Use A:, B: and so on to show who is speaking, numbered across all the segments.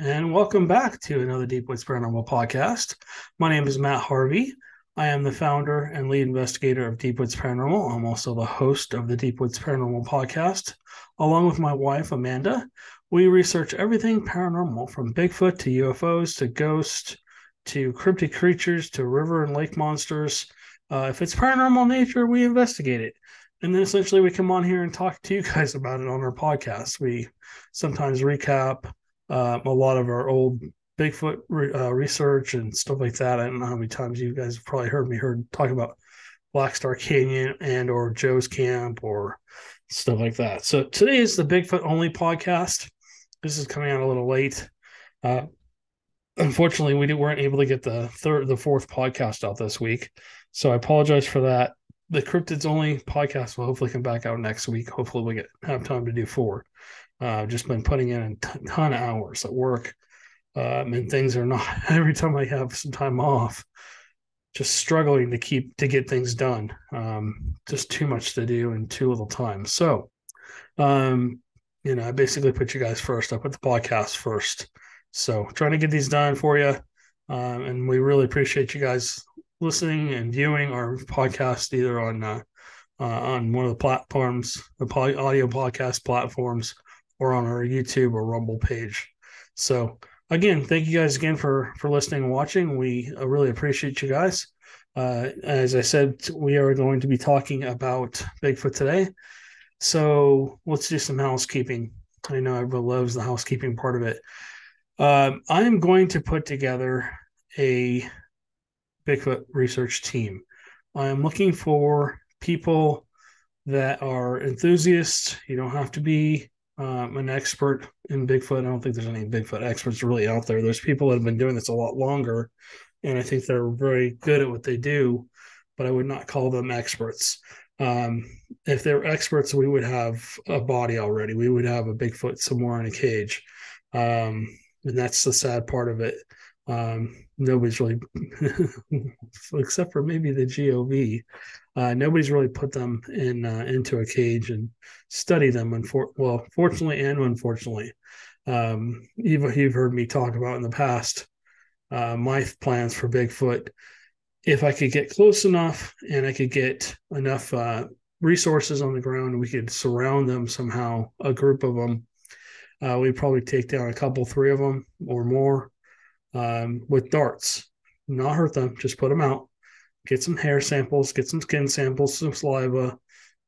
A: And welcome back to another Deep Paranormal podcast. My name is Matt Harvey. I am the founder and lead investigator of Deep Woods Paranormal. I'm also the host of the Deep Woods Paranormal podcast, along with my wife, Amanda. We research everything paranormal from Bigfoot to UFOs to ghosts to cryptid creatures to river and lake monsters. Uh, if it's paranormal nature, we investigate it. And then essentially we come on here and talk to you guys about it on our podcast. We sometimes recap uh, a lot of our old Bigfoot re- uh, research and stuff like that. I don't know how many times you guys have probably heard me heard talk about Black Star Canyon and or Joe's Camp or stuff like that. So today is the Bigfoot only podcast. This is coming out a little late. Uh, unfortunately, we weren't able to get the third, the fourth podcast out this week, so I apologize for that. The cryptids only podcast will hopefully come back out next week. Hopefully, we get have time to do four. Uh, just been putting in a ton, of hours at work, um, and things are not. Every time I have some time off, just struggling to keep to get things done. Um, just too much to do and too little time. So, um, you know, I basically put you guys first. I put the podcast first. So, trying to get these done for you, um, and we really appreciate you guys listening and viewing our podcast either on uh, uh, on one of the platforms, the audio podcast platforms, or on our YouTube or Rumble page. So again, thank you guys again for for listening and watching. We uh, really appreciate you guys. Uh, as I said, we are going to be talking about Bigfoot today. So let's do some housekeeping. I know everyone loves the housekeeping part of it. Um, I am going to put together a Bigfoot research team. I am looking for people that are enthusiasts. You don't have to be um, an expert in Bigfoot. I don't think there's any Bigfoot experts really out there. There's people that have been doing this a lot longer, and I think they're very good at what they do, but I would not call them experts. Um, if they're experts, we would have a body already. We would have a Bigfoot somewhere in a cage. Um, and that's the sad part of it. Um, nobody's really, except for maybe the GOV, uh, nobody's really put them in uh, into a cage and study them. Unfor- well, fortunately and unfortunately, um, you've you've heard me talk about in the past uh, my plans for Bigfoot. If I could get close enough and I could get enough uh, resources on the ground, we could surround them somehow, a group of them. Uh, we'd probably take down a couple, three of them or more um, with darts. Not hurt them, just put them out. Get some hair samples, get some skin samples, some saliva,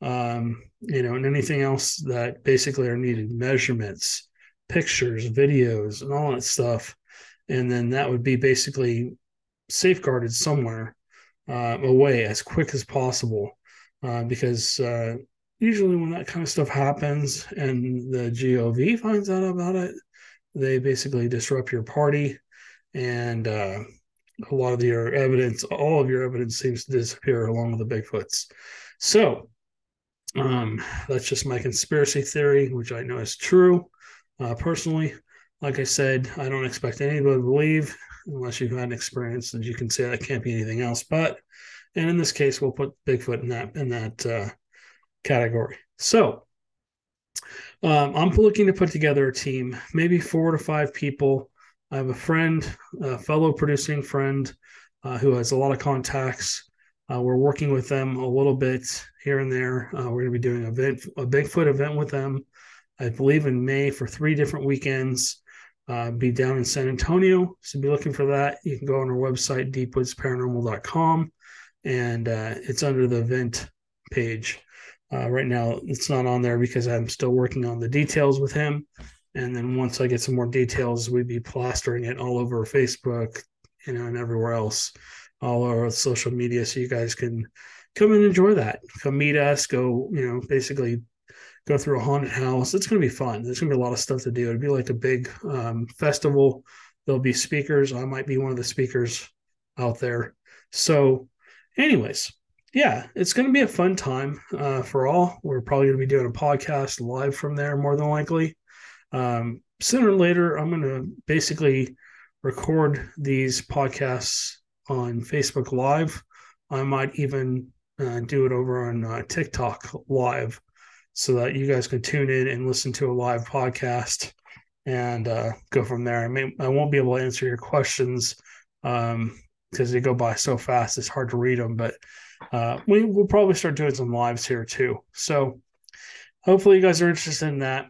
A: um, you know, and anything else that basically are needed measurements, pictures, videos, and all that stuff. And then that would be basically safeguarded somewhere uh, away as quick as possible. Uh, because uh, usually when that kind of stuff happens and the GOV finds out about it, they basically disrupt your party and uh, a lot of your evidence, all of your evidence seems to disappear along with the Bigfoots. So um, that's just my conspiracy theory, which I know is true. Uh, personally, like I said, I don't expect anybody to believe unless you've had an experience that you can say that can't be anything else. But and in this case, we'll put Bigfoot in that in that uh, category. So Um, I'm looking to put together a team, maybe four to five people. I have a friend, a fellow producing friend, uh, who has a lot of contacts. Uh, we're working with them a little bit here and there. Uh, we're going to be doing a, Bigfoot event with them, I believe, in May for three different weekends. Uh, be down in San Antonio. So be looking for that. You can go on our website, deepwoodsparanormal.com, and uh, it's under the event page. Uh, right now, it's not on there because I'm still working on the details with him. And then once I get some more details, we'd be plastering it all over Facebook, you know, and everywhere else, all over social media, so you guys can come and enjoy that. Come meet us. Go, you know, basically go through a haunted house. It's going to be fun. There's going to be a lot of stuff to do. It'd be like a big um, festival. There'll be speakers. I might be one of the speakers out there. So, anyways, yeah, it's going to be a fun time uh, for all. We're probably going to be doing a podcast live from there more than likely. Um, sooner or later, I'm going to basically record these podcasts on Facebook Live. I might even uh, do it over on uh, TikTok Live so that you guys can tune in and listen to a live podcast and uh, go from there. I mean, I won't be able to answer your questions because um, they go by so fast; it's hard to read them. But uh, we will probably start doing some lives here too. So hopefully, you guys are interested in that.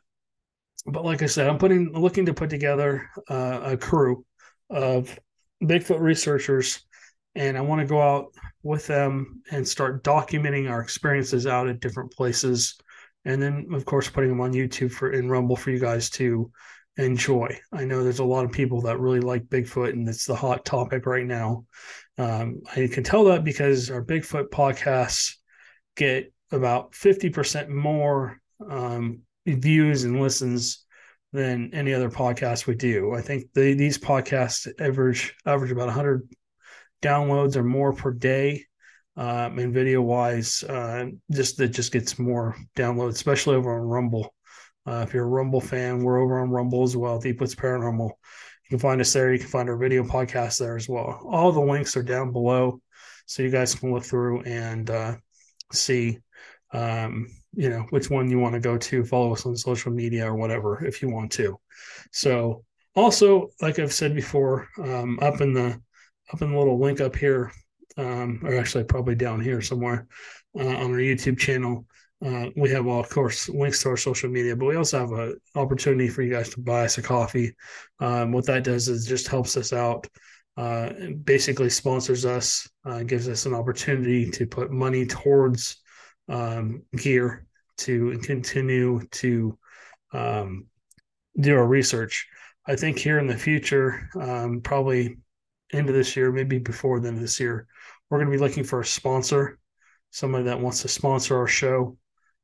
A: But like I said, I'm putting looking to put together uh, a crew of Bigfoot researchers, and I want to go out with them and start documenting our experiences out at different places and then of course putting them on YouTube for in Rumble for you guys to enjoy. I know there's a lot of people that really like Bigfoot, and it's the hot topic right now. Um, I can tell that because our Bigfoot podcasts get about 50% more um, views and listens than any other podcast we do. I think the, these podcasts average average about 100 downloads or more per day um, and video wise, uh, just that just gets more downloads, especially over on Rumble. Uh, if you're a Rumble fan, we're over on Rumble as well. Deep Woods Paranormal. You can find us there. You can find our video podcast there as well. All the links are down below, so you guys can look through and uh, see, um, you know, which one you want to go to. Follow us on social media or whatever if you want to. So, also, like I've said before, um, up in the up in the little link up here um, or actually probably down here somewhere uh, on our YouTube channel. Uh, we have, all, of course, links to our social media, but we also have an opportunity for you guys to buy us a coffee. Um, what that does is just helps us out, uh, basically sponsors us, uh, gives us an opportunity to put money towards um, gear to continue to um, do our research. I think here in the future, um, probably into this year, maybe before the end of this year, we're going to be looking for a sponsor, somebody that wants to sponsor our show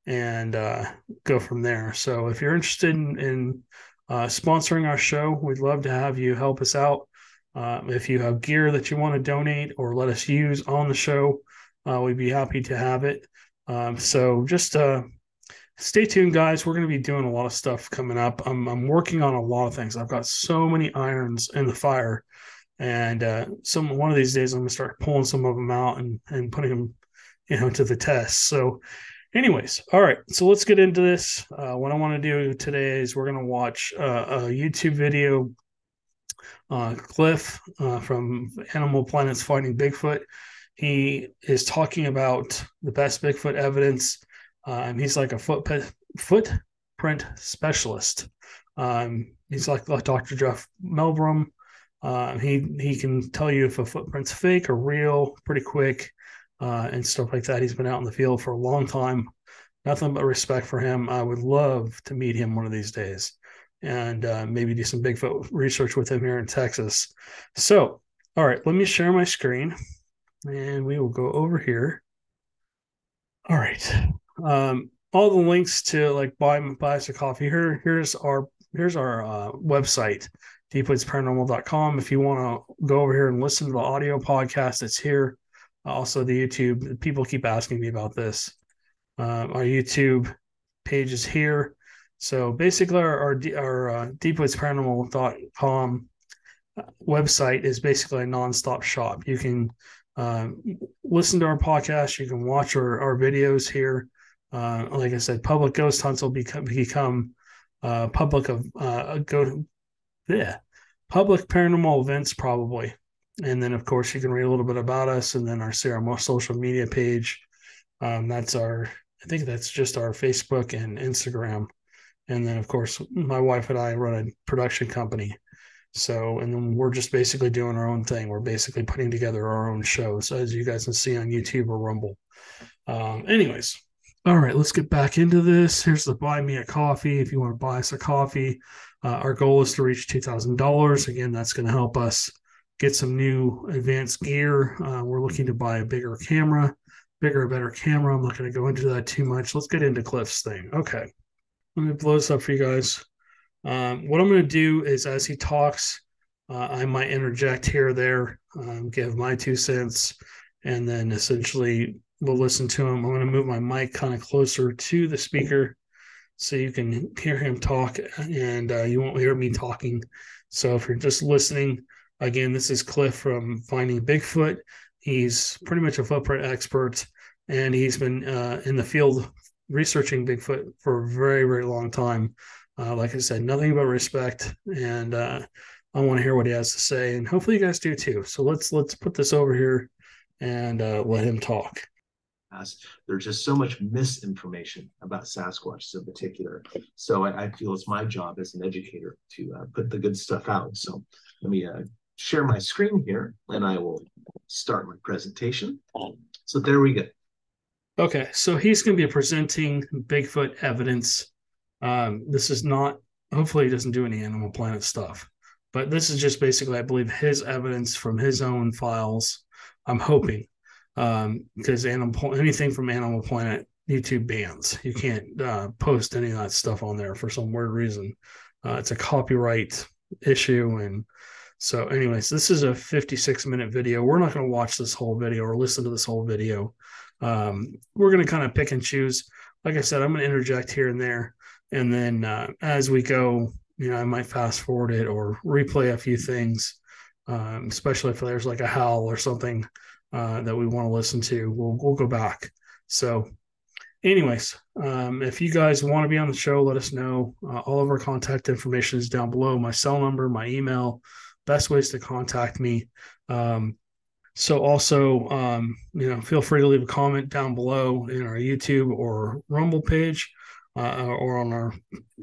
A: and uh, go from there. So if you're interested in, in uh, sponsoring our show, we'd love to have you help us out. Uh, if you have gear that you want to donate or let us use on the show, uh, we'd be happy to have it. Um, so just uh, stay tuned, guys. We're going to be doing a lot of stuff coming up. I'm, I'm working on a lot of things. I've got so many irons in the fire and uh, some one of these days I'm gonna start pulling some of them out and and putting them, you know, to the test. So, anyways, all right. So let's get into this. Uh, what I want to do today is we're gonna watch uh, a YouTube video. Uh, Cliff uh, from Animal Planet's Finding Bigfoot. He is talking about the best Bigfoot evidence. Um, he's like a foot footprint specialist. Um, he's like, like Dr. Jeff Meldrum. Uh, he he can tell you if a footprint's fake or real pretty quick, uh, and stuff like that. He's been out in the field for a long time. Nothing but respect for him. I would love to meet him one of these days, and uh, maybe do some Bigfoot research with him here in Texas. So, all right, let me share my screen, and we will go over here. All right, um, all the links to like buy buy us a coffee. Here, here's our here's our uh, website deepwoodsparanormal.com. If you want to go over here and listen to the audio podcast, it's here. Also, the YouTube. People keep asking me about this. Uh, our YouTube page is here. So basically, our our, our uh, deepwoodsparanormal.com website is basically a nonstop shop. You can um, listen to our podcast. You can watch our, our videos here. Uh, like I said, public ghost hunts will become become uh, public of uh, go yeah public paranormal events probably, and then of course you can read a little bit about us, and then our Sarah social media page. Um, that's our I think that's just our Facebook and Instagram, and then of course my wife and I run a production company. So, and then we're just basically doing our own thing. We're basically putting together our own shows, as you guys can see on YouTube or Rumble. Um, anyways, all right, let's get back into this. Here's the buy me a coffee if you want to buy us a coffee. Uh, our goal is to reach $2,000. Again, that's going to help us get some new advanced gear. Uh, we're looking to buy a bigger camera, bigger, better camera. I'm not going to go into that too much. Let's get into Cliff's thing. Okay. Let me blow this up for you guys. Um, what I'm going to do is as he talks, uh, I might interject here or there, um, give my two cents, and then essentially we'll listen to him. I'm going to move my mic kind of closer to the speaker so you can hear him talk and uh, you won't hear me talking. So if you're just listening, again, this is Cliff from Finding Bigfoot. He's pretty much a footprint expert and he's been uh, in the field researching Bigfoot for a very, very long time. Uh, like I said, nothing but respect, and uh, I want to hear what he has to say, and hopefully you guys do too. So let's let's put this over here and uh, let him talk.
B: There's just so much misinformation about Sasquatch in particular. So I, I feel it's my job as an educator to uh, put the good stuff out. So let me uh, share my screen here and I will start my presentation. So there we go.
A: Okay, so he's going to be presenting Bigfoot evidence. Um, this is not, hopefully, he doesn't do any Animal Planet stuff, but this is just basically, I believe, his evidence from his own files. I'm hoping um, because animal anything from Animal Planet YouTube bans. You can't uh, post any of that stuff on there for some weird reason. Uh, it's a copyright issue, and so, anyways, this is a 56 minute video. We're not going to watch this whole video or listen to this whole video. Um, we're going to kind of pick and choose. Like I said, I'm going to interject here and there, and then uh, as we go, you know, I might fast forward it or replay a few things, um, especially if there's like a howl or something uh, that we want to listen to, we'll we'll go back. So, anyways, um, if you guys want to be on the show, let us know. Uh, all of our contact information is down below. My cell number, my email, best ways to contact me. Um, so also, um, you know, feel free to leave a comment down below in our YouTube or Rumble page, uh, or on our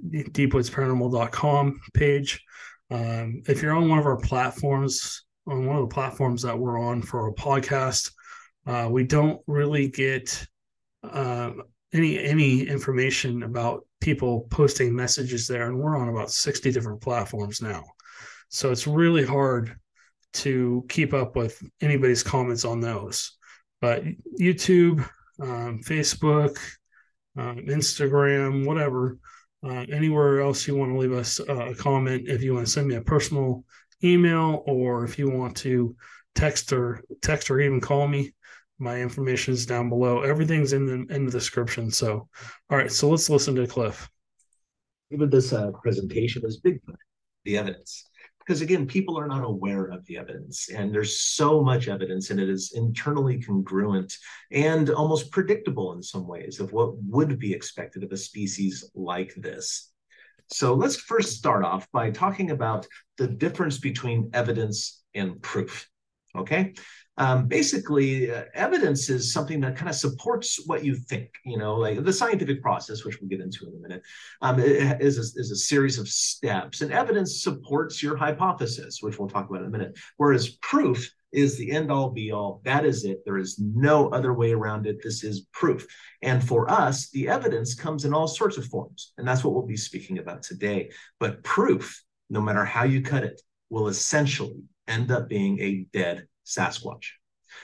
A: deepwoodsparanormal.com page. Um, if you're on one of our platforms, on one of the platforms that we're on for a podcast. Uh, we don't really get uh, any any information about people posting messages there, and we're on about sixty different platforms now. So it's really hard to keep up with anybody's comments on those. But YouTube, um, Facebook, um, Instagram, whatever, uh, anywhere else you want to leave us a comment, if you want to send me a personal email or if you want to text or text or even call me my information is down below. Everything's in the in the description. So all right so let's listen to cliff.
B: Even this uh, presentation is bigfoot the evidence. Because again people are not aware of the evidence and there's so much evidence and it is internally congruent and almost predictable in some ways of what would be expected of a species like this so let's first start off by talking about the difference between evidence and proof. Okay. Um, basically, uh, evidence is something that kind of supports what you think. You know, like the scientific process, which we'll get into in a minute, um, is, a, is a series of steps, and evidence supports your hypothesis, which we'll talk about in a minute. Whereas proof is the end all be all. That is it. There is no other way around it. This is proof. And for us, the evidence comes in all sorts of forms. And that's what we'll be speaking about today. But proof, no matter how you cut it, will essentially end up being a dead Sasquatch.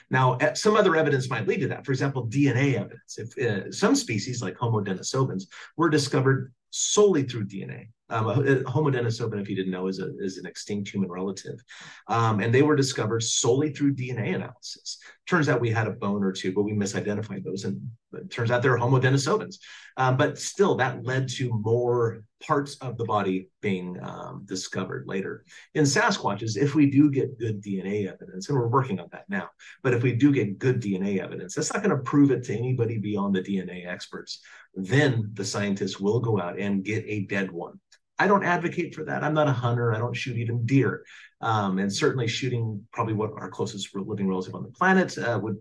B: Now, some other evidence might lead to that. For example, DNA evidence. If uh, some species, like Homo denisovans, were discovered solely through DNA. Um, Homo denisovans, if you didn't know, is, a, is an extinct human relative. Um, and they were discovered solely through DNA analysis. Turns out we had a bone or two, but we misidentified those. And it turns out they're Homo denisovans. Um, but still, that led to more parts of the body being um, discovered later. In Sasquatches, if we do get good DNA evidence, and we're working on that now, but if we do get good DNA evidence, that's not going to prove it to anybody beyond the DNA experts. Then the scientists will go out and get a dead one. I don't advocate for that. I'm not a hunter. I don't shoot even deer. Um, and certainly shooting probably what our closest living relative on the planet uh, would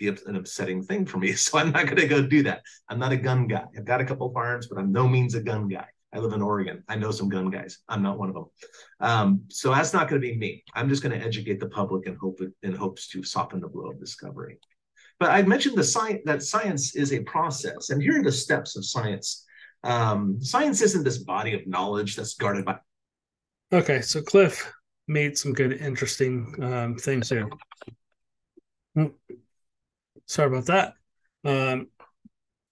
B: be an upsetting thing for me. So I'm not going to go do that. I'm not a gun guy. I've got a couple of firearms, but I'm no means a gun guy. I live in Oregon. I know some gun guys. I'm not one of them. Um, so that's not going to be me. I'm just going to educate the public and hope in hopes to soften the blow of discovery. But I mentioned the science that science is a process, and here are the steps of science. Um, science isn't this body of knowledge that's guarded by.
A: Okay, so Cliff made some good, interesting um, things here. Sorry about that. Um,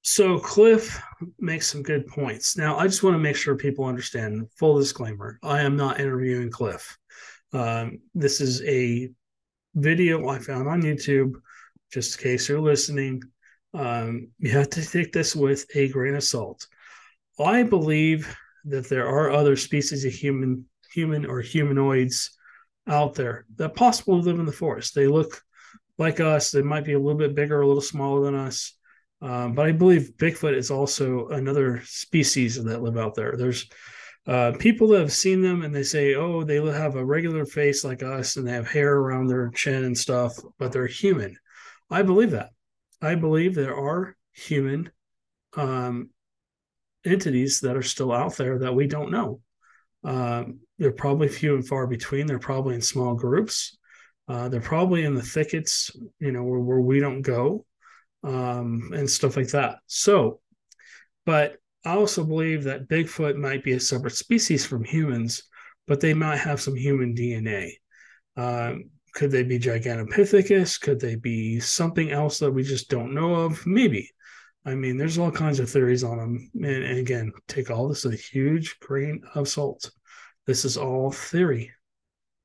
A: so Cliff makes some good points. Now, I just want to make sure people understand. Full disclaimer: I am not interviewing Cliff. Um, this is a video I found on YouTube. Just in case you're listening, um, you have to take this with a grain of salt. I believe that there are other species of human, human or humanoids out there that possibly live in the forest. They look like us. They might be a little bit bigger, a little smaller than us. Um, but I believe Bigfoot is also another species that live out there. There's uh, people that have seen them and they say, oh, they have a regular face like us and they have hair around their chin and stuff, but they're human. I believe that. I believe there are human um, entities that are still out there that we don't know. Um, they're probably few and far between. They're probably in small groups. Uh, they're probably in the thickets, you know, where, where we don't go, um, and stuff like that. So, but I also believe that Bigfoot might be a separate species from humans, but they might have some human DNA. Um, could they be Gigantopithecus? Could they be something else that we just don't know of? Maybe. I mean, there's all kinds of theories on them. And, and again, take all this a huge grain of salt. This is all theory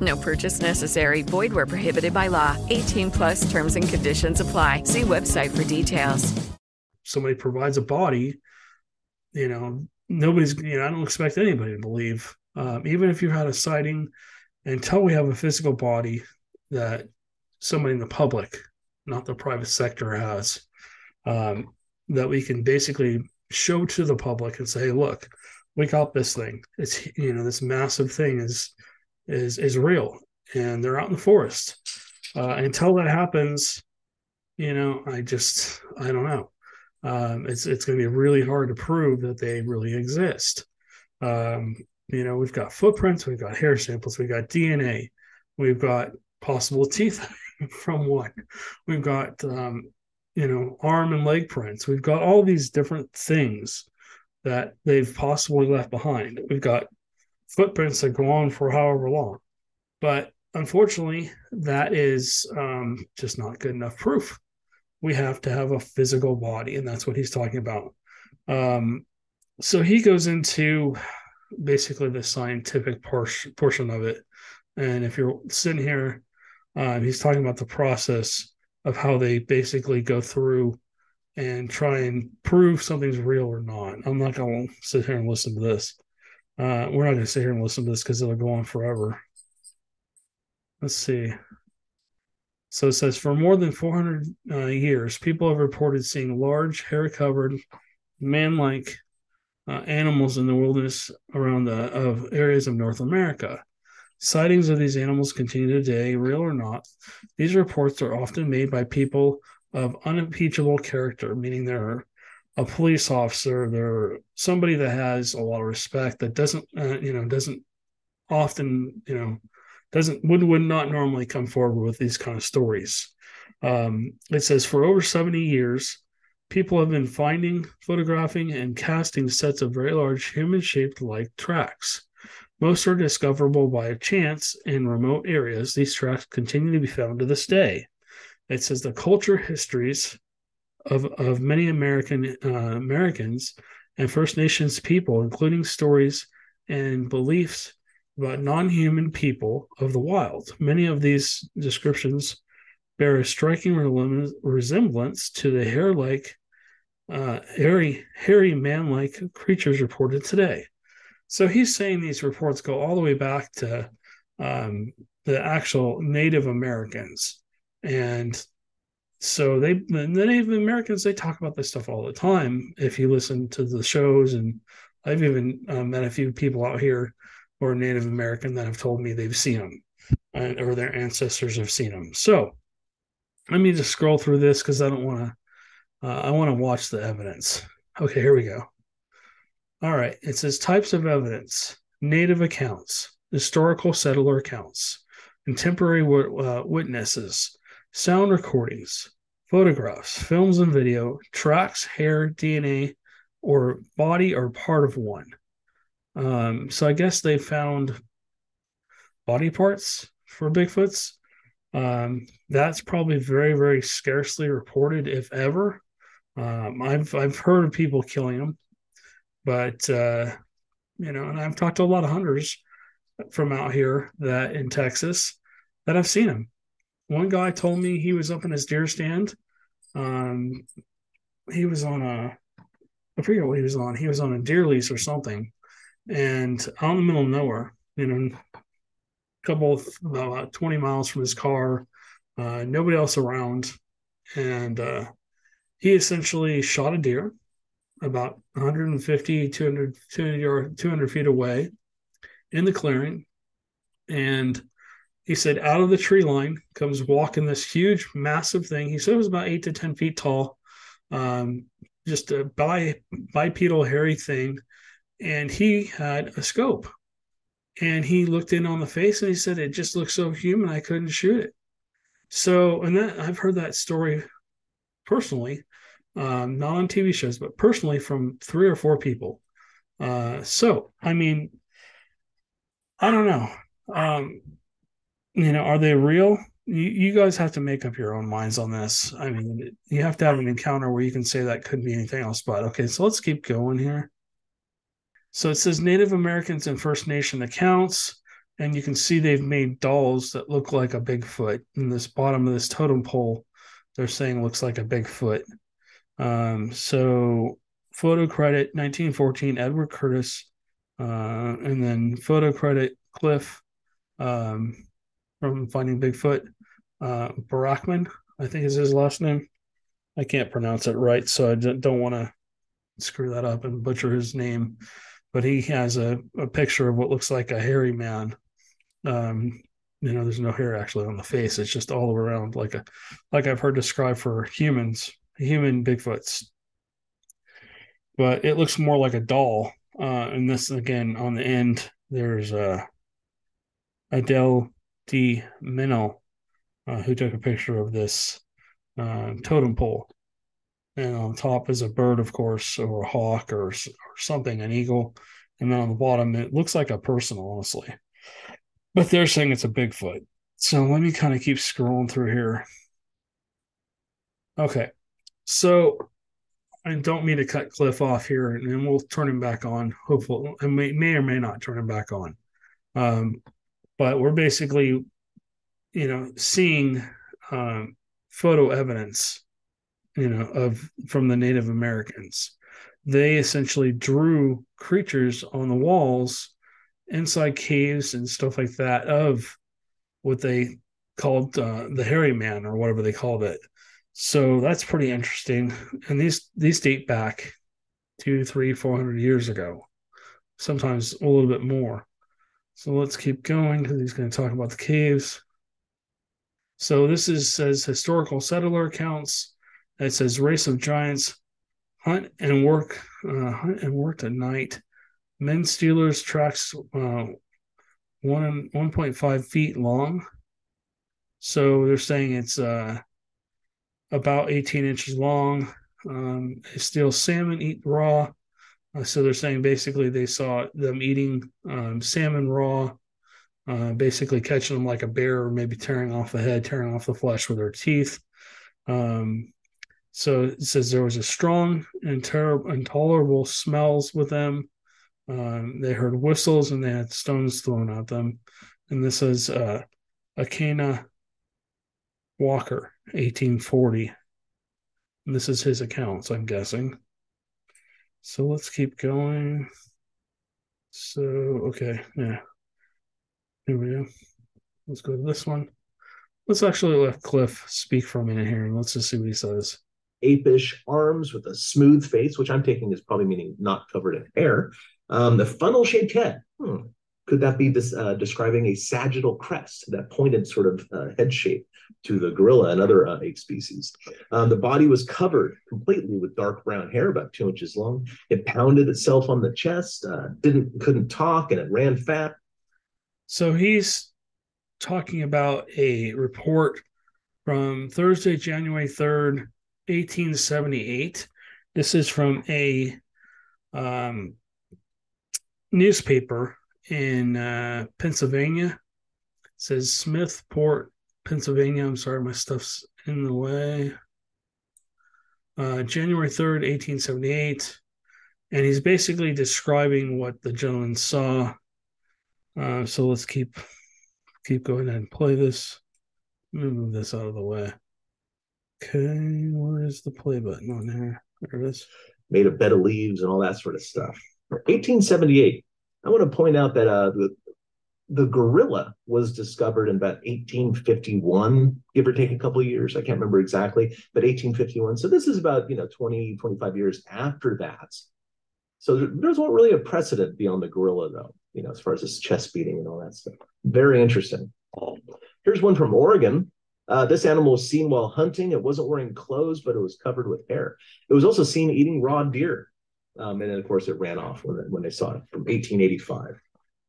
C: No purchase necessary. Void where prohibited by law. 18 plus terms and conditions apply. See website for details.
A: Somebody provides a body, you know, nobody's, you know, I don't expect anybody to believe, um, even if you've had a sighting, until we have a physical body that somebody in the public, not the private sector, has, um, that we can basically show to the public and say, hey, look, we got this thing. It's, you know, this massive thing is is is real and they're out in the forest. Uh, until that happens you know i just i don't know. Um, it's it's going to be really hard to prove that they really exist. Um, you know we've got footprints we've got hair samples we've got dna we've got possible teeth from one we've got um, you know arm and leg prints. We've got all these different things that they've possibly left behind. We've got footprints that go on for however long. But unfortunately, that is um, just not good enough proof. We have to have a physical body, and that's what he's talking about. Um, so he goes into basically the scientific portion portion of it, and if you're sitting here, um, he's talking about the process of how they basically go through and try and prove something's real or not. I'm not going to sit here and listen to this. Uh, we're not going to sit here and listen to this because it'll go on forever. Let's see. So it says for more than 400 uh, years, people have reported seeing large, hair covered, man like uh, animals in the wilderness around the of areas of North America. Sightings of these animals continue today, real or not. These reports are often made by people of unimpeachable character, meaning they're a police officer, they're somebody that has a lot of respect, that doesn't, uh, you know, doesn't often, you know, doesn't would would not normally come forward with these kind of stories. Um, it says for over 70 years, people have been finding, photographing, and casting sets of very large human-shaped like tracks. Most are discoverable by chance in remote areas. These tracks continue to be found to this day. It says the culture histories of, of many American uh, Americans and First Nations people, including stories and beliefs about non-human people of the wild. Many of these descriptions bear a striking resemblance to the hair-like, uh, hairy, hairy man-like creatures reported today. So he's saying these reports go all the way back to um, the actual Native Americans, and so they the Native Americans they talk about this stuff all the time. If you listen to the shows, and I've even uh, met a few people out here who are Native American that have told me they've seen them, or their ancestors have seen them. So let me just scroll through this because I don't want to. Uh, I want to watch the evidence. Okay, here we go. All right. It says types of evidence native accounts, historical settler accounts, contemporary uh, witnesses, sound recordings, photographs, films and video, tracks, hair, DNA, or body or part of one. Um, so I guess they found body parts for Bigfoots. Um, that's probably very, very scarcely reported, if ever. Um, I've I've heard of people killing them. But uh, you know, and I've talked to a lot of hunters from out here that in Texas that I've seen him. One guy told me he was up in his deer stand. Um, he was on a I forget what he was on. He was on a deer lease or something, and out in the middle of nowhere, you know, a couple of about twenty miles from his car, uh, nobody else around, and uh, he essentially shot a deer about 150, 200, 200, 200 feet away in the clearing. And he said, out of the tree line comes walking this huge, massive thing. He said it was about eight to 10 feet tall, um, just a bi- bipedal, hairy thing. And he had a scope. And he looked in on the face and he said, it just looked so human, I couldn't shoot it. So, and that I've heard that story personally um, not on TV shows, but personally from three or four people. Uh, so, I mean, I don't know. Um, you know, are they real? You, you guys have to make up your own minds on this. I mean, you have to have an encounter where you can say that could be anything else. But okay, so let's keep going here. So it says Native Americans and First Nation accounts, and you can see they've made dolls that look like a Bigfoot. In this bottom of this totem pole, they're saying looks like a Bigfoot. Um, so photo credit 1914 Edward Curtis, uh, and then photo credit Cliff um, from Finding Bigfoot. Uh, Barackman, I think is his last name. I can't pronounce it right, so I don't want to screw that up and butcher his name. But he has a, a picture of what looks like a hairy man. Um, you know, there's no hair actually on the face; it's just all around, like a like I've heard described for humans human Bigfoots. But it looks more like a doll. Uh, and this again on the end, there's a Adele D. Minnow, uh, who took a picture of this uh, totem pole. And on top is a bird, of course, or a hawk or, or something, an eagle. And then on the bottom, it looks like a person, honestly. But they're saying it's a Bigfoot. So let me kind of keep scrolling through here. Okay. So I don't mean to cut Cliff off here, and we'll turn him back on. Hopefully, I may, may or may not turn him back on. Um, but we're basically, you know, seeing um, photo evidence, you know, of from the Native Americans. They essentially drew creatures on the walls inside caves and stuff like that of what they called uh, the hairy man or whatever they called it so that's pretty interesting. And these these date back two, three, four hundred years ago, sometimes a little bit more. So let's keep going because he's going to talk about the caves. So this is says historical settler accounts. It says race of giants hunt and work uh, hunt and worked at night. Men stealers tracks uh, one one point five feet long. So they're saying it's uh about 18 inches long. Um, they steal salmon, eat raw. Uh, so they're saying basically they saw them eating um, salmon raw, uh, basically catching them like a bear, or maybe tearing off the head, tearing off the flesh with their teeth. Um, so it says there was a strong and terrible, intolerable smells with them. Um, they heard whistles and they had stones thrown at them. And this is uh, Elkanah Walker. 1840. And this is his accounts, I'm guessing. So let's keep going. So, okay, yeah. Here we go. Let's go to this one. Let's actually let Cliff speak for a minute here and let's just see what he says.
B: Apish arms with a smooth face, which I'm taking is probably meaning not covered in hair. Um, the funnel shaped head. Hmm. Could that be this uh, describing a sagittal crest, that pointed sort of uh, head shape to the gorilla and other uh, ape species? Um, the body was covered completely with dark brown hair, about two inches long. It pounded itself on the chest, uh, didn't couldn't talk, and it ran fat.
A: So he's talking about a report from Thursday, January third, eighteen seventy eight. This is from a um, newspaper in uh, Pennsylvania. It says Smethport, Pennsylvania. I'm sorry, my stuff's in the way. Uh, January 3rd, 1878. And he's basically describing what the gentleman saw. Uh, so let's keep keep going and play this. Let me move this out of the way. Okay, where is the play button on here? There it is.
B: Made a bed of leaves and all that sort of stuff. 1878. I want to point out that uh, the, the gorilla was discovered in about 1851, give or take a couple of years. I can't remember exactly, but 1851. So this is about, you know, 20, 25 years after that. So there, there's not really a precedent beyond the gorilla, though, you know, as far as this chest beating and all that stuff. Very interesting. Here's one from Oregon. Uh, this animal was seen while hunting. It wasn't wearing clothes, but it was covered with hair. It was also seen eating raw deer. Um, and then, of course, it ran off when, when they saw it from 1885.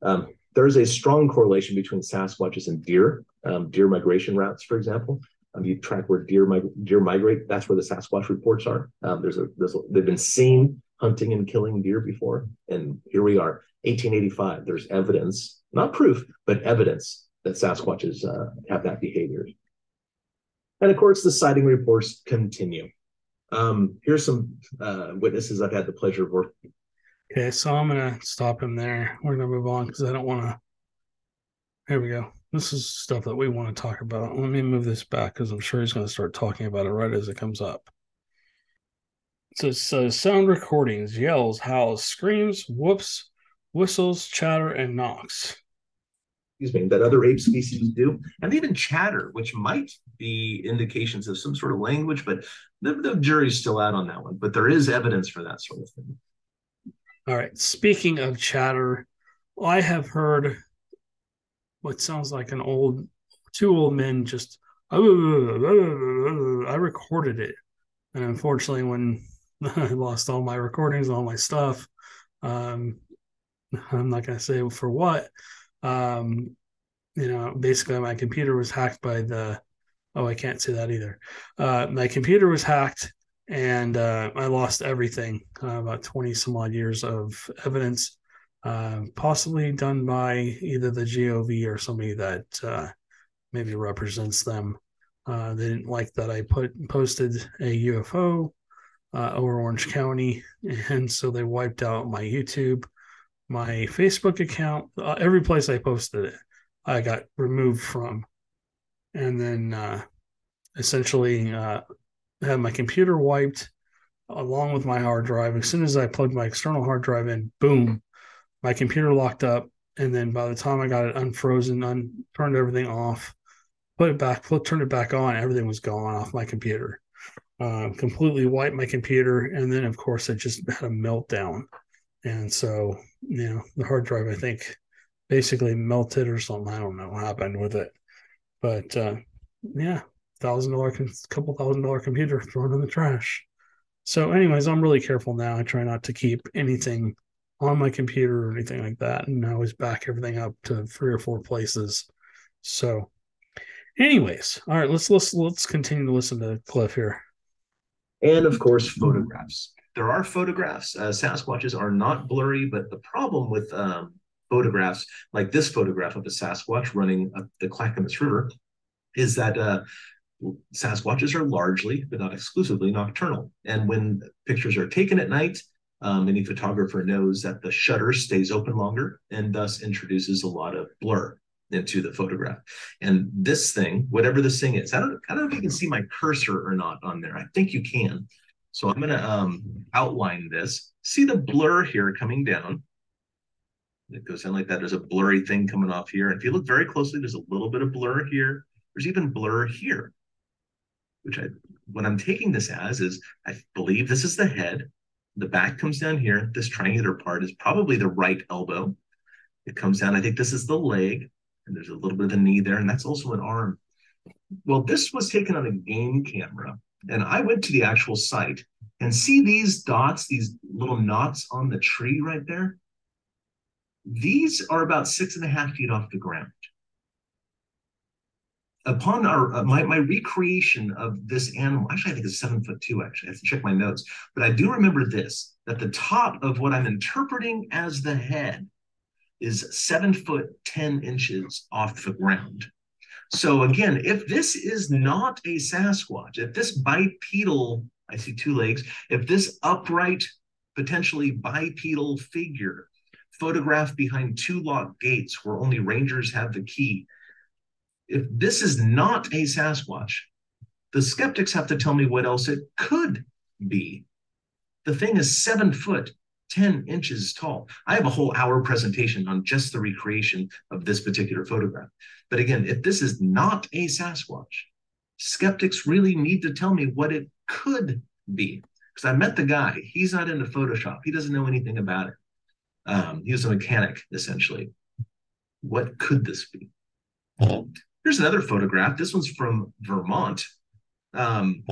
B: Um, there's a strong correlation between Sasquatches and deer, um, deer migration routes, for example. Um, you track where deer, mig- deer migrate, that's where the Sasquatch reports are. Um, there's a, there's a, they've been seen hunting and killing deer before. And here we are, 1885. There's evidence, not proof, but evidence that Sasquatches uh, have that behavior. And of course, the sighting reports continue. Um, here's some uh, witnesses I've had the pleasure of working.
A: Okay, so I'm gonna stop him there. We're gonna move on because I don't want to. Here we go. This is stuff that we want to talk about. Let me move this back because I'm sure he's to start talking about it right as it comes up. So, so sound recordings, yells, howls, screams, whoops, whistles, chatter, and knocks
B: excuse me, that other ape species do, and they even chatter, which might be indications of some sort of language, but the, the jury's still out on that one. But there is evidence for that sort of thing.
A: All right. Speaking of chatter, I have heard what sounds like an old, two old men just. I recorded it, and unfortunately, when I lost all my recordings, all my stuff, um, I'm not to say for what, um, you know, basically my computer was hacked by the, oh, I can't say that either. Uh, my computer was hacked and uh, I lost everything, uh, about 20 some odd years of evidence, uh, possibly done by either the GOV or somebody that uh, maybe represents them. Uh, they didn't like that I put posted a UFO uh, over Orange County, and so they wiped out my YouTube, my Facebook account, uh, every place I posted it, I got removed from, and then uh, essentially uh, had my computer wiped along with my hard drive. As soon as I plugged my external hard drive in, boom, my computer locked up. And then by the time I got it unfrozen, un- turned everything off, put it back, put, turned it back on, everything was gone off my computer. Uh, completely wiped my computer, and then of course I just had a meltdown. And so, you know, the hard drive I think basically melted or something. I don't know what happened with it, but uh, yeah, thousand dollar, couple thousand dollar computer thrown in the trash. So, anyways, I'm really careful now. I try not to keep anything on my computer or anything like that, and I always back everything up to three or four places. So, anyways, all right, let's let's let's continue to listen to Cliff here.
B: And of course, photographs. There are photographs. Uh, Sasquatches are not blurry, but the problem with um, photographs, like this photograph of a Sasquatch running up the Clackamas River, is that uh, Sasquatches are largely, but not exclusively, nocturnal. And when pictures are taken at night, um, any photographer knows that the shutter stays open longer and thus introduces a lot of blur into the photograph. And this thing, whatever this thing is, I don't, I don't know if you can see my cursor or not on there. I think you can. So I'm going to um, outline this. See the blur here coming down. It goes in like that. There's a blurry thing coming off here. And if you look very closely, there's a little bit of blur here. There's even blur here, which I, what I'm taking this as is I believe this is the head. The back comes down here. This triangular part is probably the right elbow. It comes down. I think this is the leg and there's a little bit of the knee there, and that's also an arm. Well, this was taken on a game camera, and I went to the actual site and see these dots, these little knots on the tree right there. These are about six and a half feet off the ground. Upon our uh, my, my recreation of this animal, actually, I think it's seven foot two. Actually, I have to check my notes, but I do remember this: that the top of what I'm interpreting as the head is seven foot 10 inches off the ground. So again, if this is not a Sasquatch, if this bipedal, I see two legs, if this upright, potentially bipedal figure photographed behind two locked gates where only rangers have the key, if this is not a Sasquatch, the skeptics have to tell me what else it could be. The thing is seven foot 10 inches tall. I have a whole hour presentation on just the recreation of this particular photograph. But again, if this is not a Sasquatch, skeptics really need to tell me what it could be. Because I met the guy, he's not into Photoshop, he doesn't know anything about it. Um, he was a mechanic, essentially. What could this be? Here's another photograph. This one's from Vermont. Um,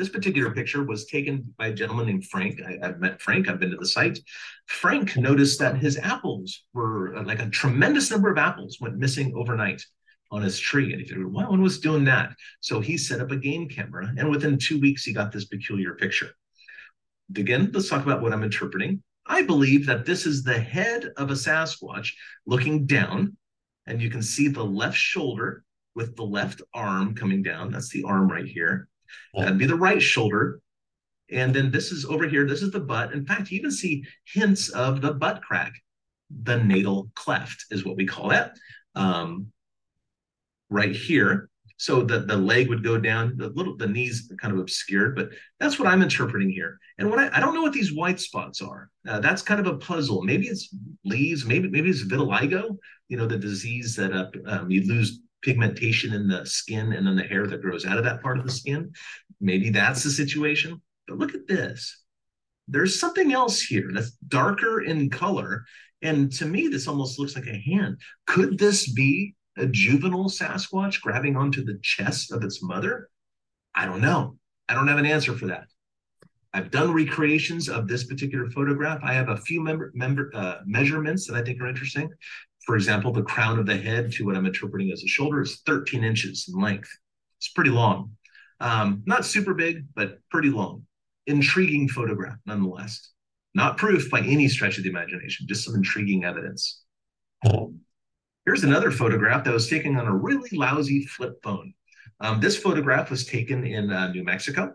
B: this particular picture was taken by a gentleman named Frank. I, have met Frank, I've been to the site. Frank noticed that his apples were uh, like a tremendous number of apples went missing overnight on his tree. And he figured, well, one was doing that. So he set up a game camera, and within two weeks, he got this peculiar picture. Again, let's talk about what I'm interpreting. I believe that this is the head of a Sasquatch looking down, and you can see the left shoulder with the left arm coming down. That's the arm right here. That'd be the right shoulder. And then this is over here. This is the butt. In fact, you even see hints of the butt crack. The natal cleft is what we call that. Um, right here. So the, the leg would go down, the little the knees kind of obscured, but that's what I'm interpreting here. And what I, I don't know what these white spots are. Uh, that's kind of a puzzle. Maybe it's leaves, maybe maybe it's vitiligo, you know, the disease that uh, um, you lose pigmentation in the skin and then the hair that grows out of that part of the skin. Maybe that's the situation. But look at this. There's something else here that's darker in color. And to me, this almost looks like a hand. Could this be a juvenile Sasquatch grabbing onto the chest of its mother? I don't know. I don't have an answer for that. I've done recreations of this particular photograph. I have a few member, member uh, measurements that I think are interesting. For example, the crown of the head to what I'm interpreting as a shoulder is 13 inches in length. It's pretty long. Um, not super big, but pretty long. Intriguing photograph, nonetheless. Not proof by any stretch of the imagination, just some intriguing evidence. Here's another photograph that was taken on a really lousy flip phone. Um, this photograph was taken in uh, New Mexico.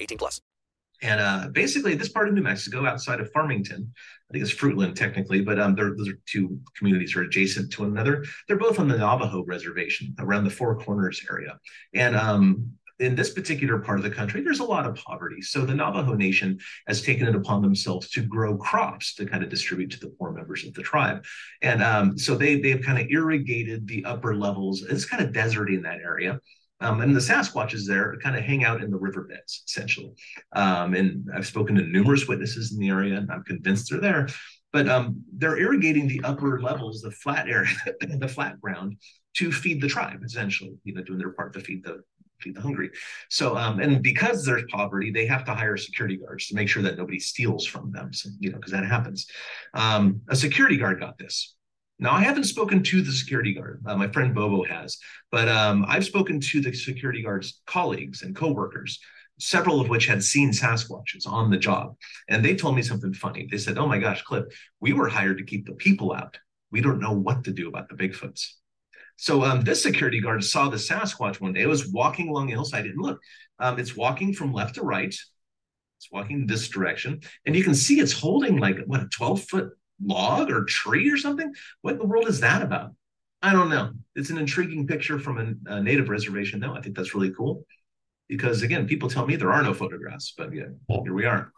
D: 18 plus.
B: And uh, basically, this part of New Mexico, outside of Farmington, I think it's Fruitland technically, but um, those are two communities are adjacent to one another. They're both on the Navajo reservation around the Four Corners area. And um, in this particular part of the country, there's a lot of poverty. So the Navajo Nation has taken it upon themselves to grow crops to kind of distribute to the poor members of the tribe. And um, so they, they've kind of irrigated the upper levels. It's kind of deserty in that area. Um, and the Sasquatches there kind of hang out in the riverbeds, essentially. Um, and I've spoken to numerous witnesses in the area, and I'm convinced they're there. But um, they're irrigating the upper levels, the flat area, the flat ground, to feed the tribe, essentially. You know, doing their part to feed the feed the hungry. So, um, and because there's poverty, they have to hire security guards to make sure that nobody steals from them. So, you know, because that happens. Um, a security guard got this. Now, I haven't spoken to the security guard. Uh, my friend Bobo has, but um, I've spoken to the security guard's colleagues and coworkers, several of which had seen Sasquatches on the job. And they told me something funny. They said, Oh my gosh, Cliff, we were hired to keep the people out. We don't know what to do about the Bigfoots. So um, this security guard saw the Sasquatch one day. It was walking along the hillside. And look, um, it's walking from left to right. It's walking this direction. And you can see it's holding like, what, a 12 foot log or tree or something? What in the world is that about? I don't know. It's an intriguing picture from a, a native reservation, though. I think that's really cool because, again, people tell me there are no photographs, but yeah, here we are.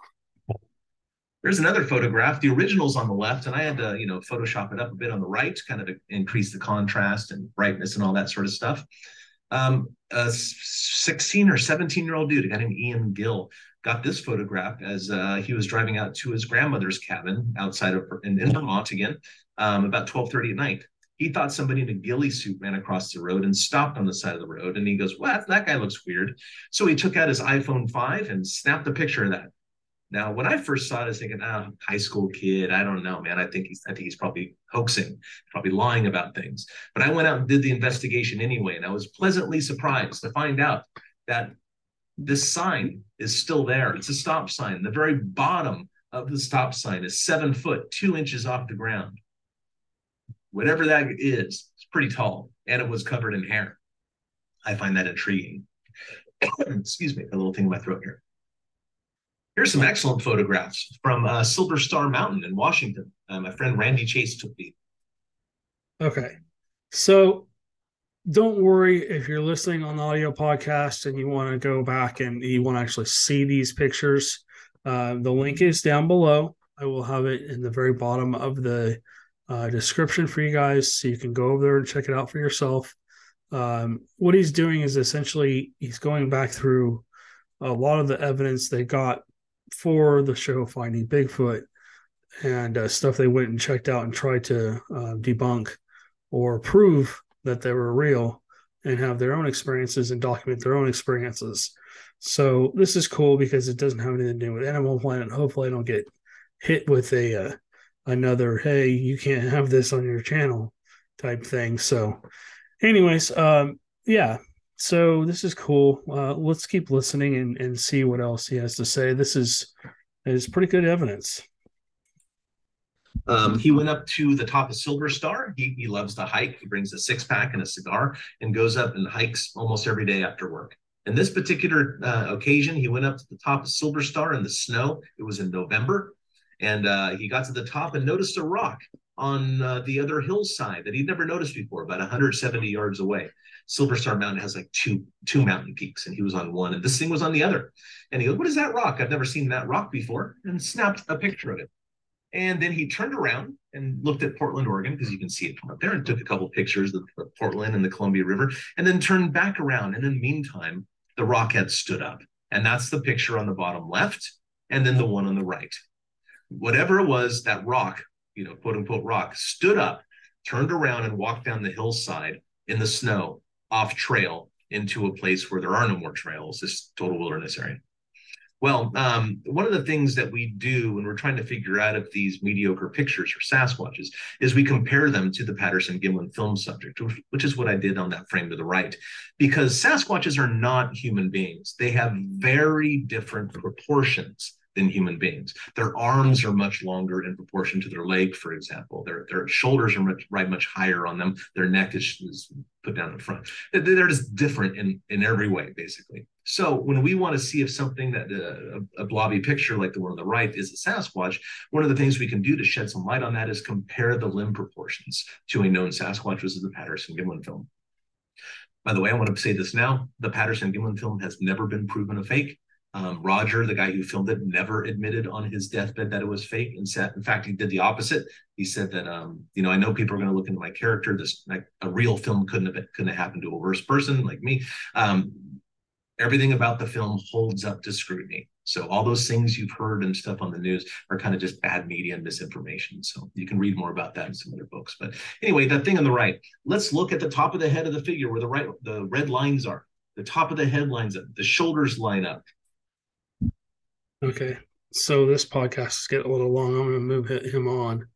B: There's another photograph. The original's on the left, and I had to, you know, Photoshop it up a bit on the right, kind of increase the contrast and brightness and all that sort of stuff. Um, a 16 or 17 year old dude, a guy named Ian Gill, got this photograph as uh, he was driving out to his grandmother's cabin outside of in, in Vermont again, um, about 12:30 at night. He thought somebody in a ghillie suit ran across the road and stopped on the side of the road. And he goes, "What? That guy looks weird." So he took out his iPhone 5 and snapped a picture of that. Now, when I first saw it, I was thinking, "Ah, oh, high school kid. I don't know, man. I think he's, I think he's probably hoaxing, probably lying about things." But I went out and did the investigation anyway, and I was pleasantly surprised to find out that this sign is still there. It's a stop sign. The very bottom of the stop sign is seven foot, two inches off the ground. Whatever that is, it's pretty tall, and it was covered in hair. I find that intriguing. Excuse me, a little thing in my throat here. Here's some excellent photographs from uh, Silver Star Mountain in Washington. Uh, my friend Randy Chase took these.
A: Okay. So don't worry if you're listening on the audio podcast and you want to go back and you want to actually see these pictures. Uh, the link is down below. I will have it in the very bottom of the uh, description for you guys so you can go over there and check it out for yourself. Um, what he's doing is essentially he's going back through a lot of the evidence they got for the show Finding Bigfoot and uh, stuff they went and checked out and tried to uh, debunk or prove that they were real and have their own experiences and document their own experiences. So this is cool because it doesn't have anything to do with Animal Planet. Hopefully, I don't get hit with a uh, another "Hey, you can't have this on your channel" type thing. So, anyways, um, yeah. So this is cool. Uh, let's keep listening and, and see what else he has to say. This is is pretty good evidence.
B: Um, he went up to the top of Silver Star. He, he loves to hike. He brings a six pack and a cigar and goes up and hikes almost every day after work. In this particular uh, occasion, he went up to the top of Silver Star in the snow. It was in November. And uh, he got to the top and noticed a rock on uh, the other hillside that he'd never noticed before, about 170 yards away. Silver Star Mountain has like two two mountain peaks, and he was on one, and this thing was on the other. And he goes, "What is that rock? I've never seen that rock before," and snapped a picture of it. And then he turned around and looked at Portland, Oregon, because you can see it from up there, and took a couple pictures of Portland and the Columbia River, and then turned back around. And in the meantime, the rock had stood up. And that's the picture on the bottom left, and then the one on the right. Whatever it was, that rock, you know, quote unquote rock, stood up, turned around, and walked down the hillside in the snow, off trail into a place where there are no more trails, this total wilderness area. Well, um, one of the things that we do when we're trying to figure out if these mediocre pictures are Sasquatches is we compare them to the Patterson Gimlin film subject, which, which is what I did on that frame to the right, because Sasquatches are not human beings. They have very different proportions than human beings. Their arms are much longer in proportion to their leg, for example. Their their shoulders are much right much higher on them. Their neck is, is put down in front. They're just different in in every way, basically. So when we want to see if something that uh, a, blobby picture like the one on the right is a Sasquatch, one of the things we can do to shed some light on that is compare the limb proportions to a known Sasquatch, which is the Patterson Gimlin film. By the way, I want to say this now: the Patterson Gimlin film has never been proven a fake. Um, Roger, the guy who filmed it, never admitted on his deathbed that it was fake. And said, in fact, he did the opposite. He said that, um, you know, I know people are going to look into my character. This like a real film couldn't have been, couldn't have happened to a worse person like me. Um, everything about the film holds up to scrutiny. So all those things you've heard and stuff on the news are kind of just bad media and misinformation. So you can read more about that in some other books. But anyway, that thing on the right. Let's look at the top of the head of the figure where the right the red lines are. The top of the head lines up. The shoulders line up.
A: Okay, so this podcast is getting a little long. I'm going to move him on.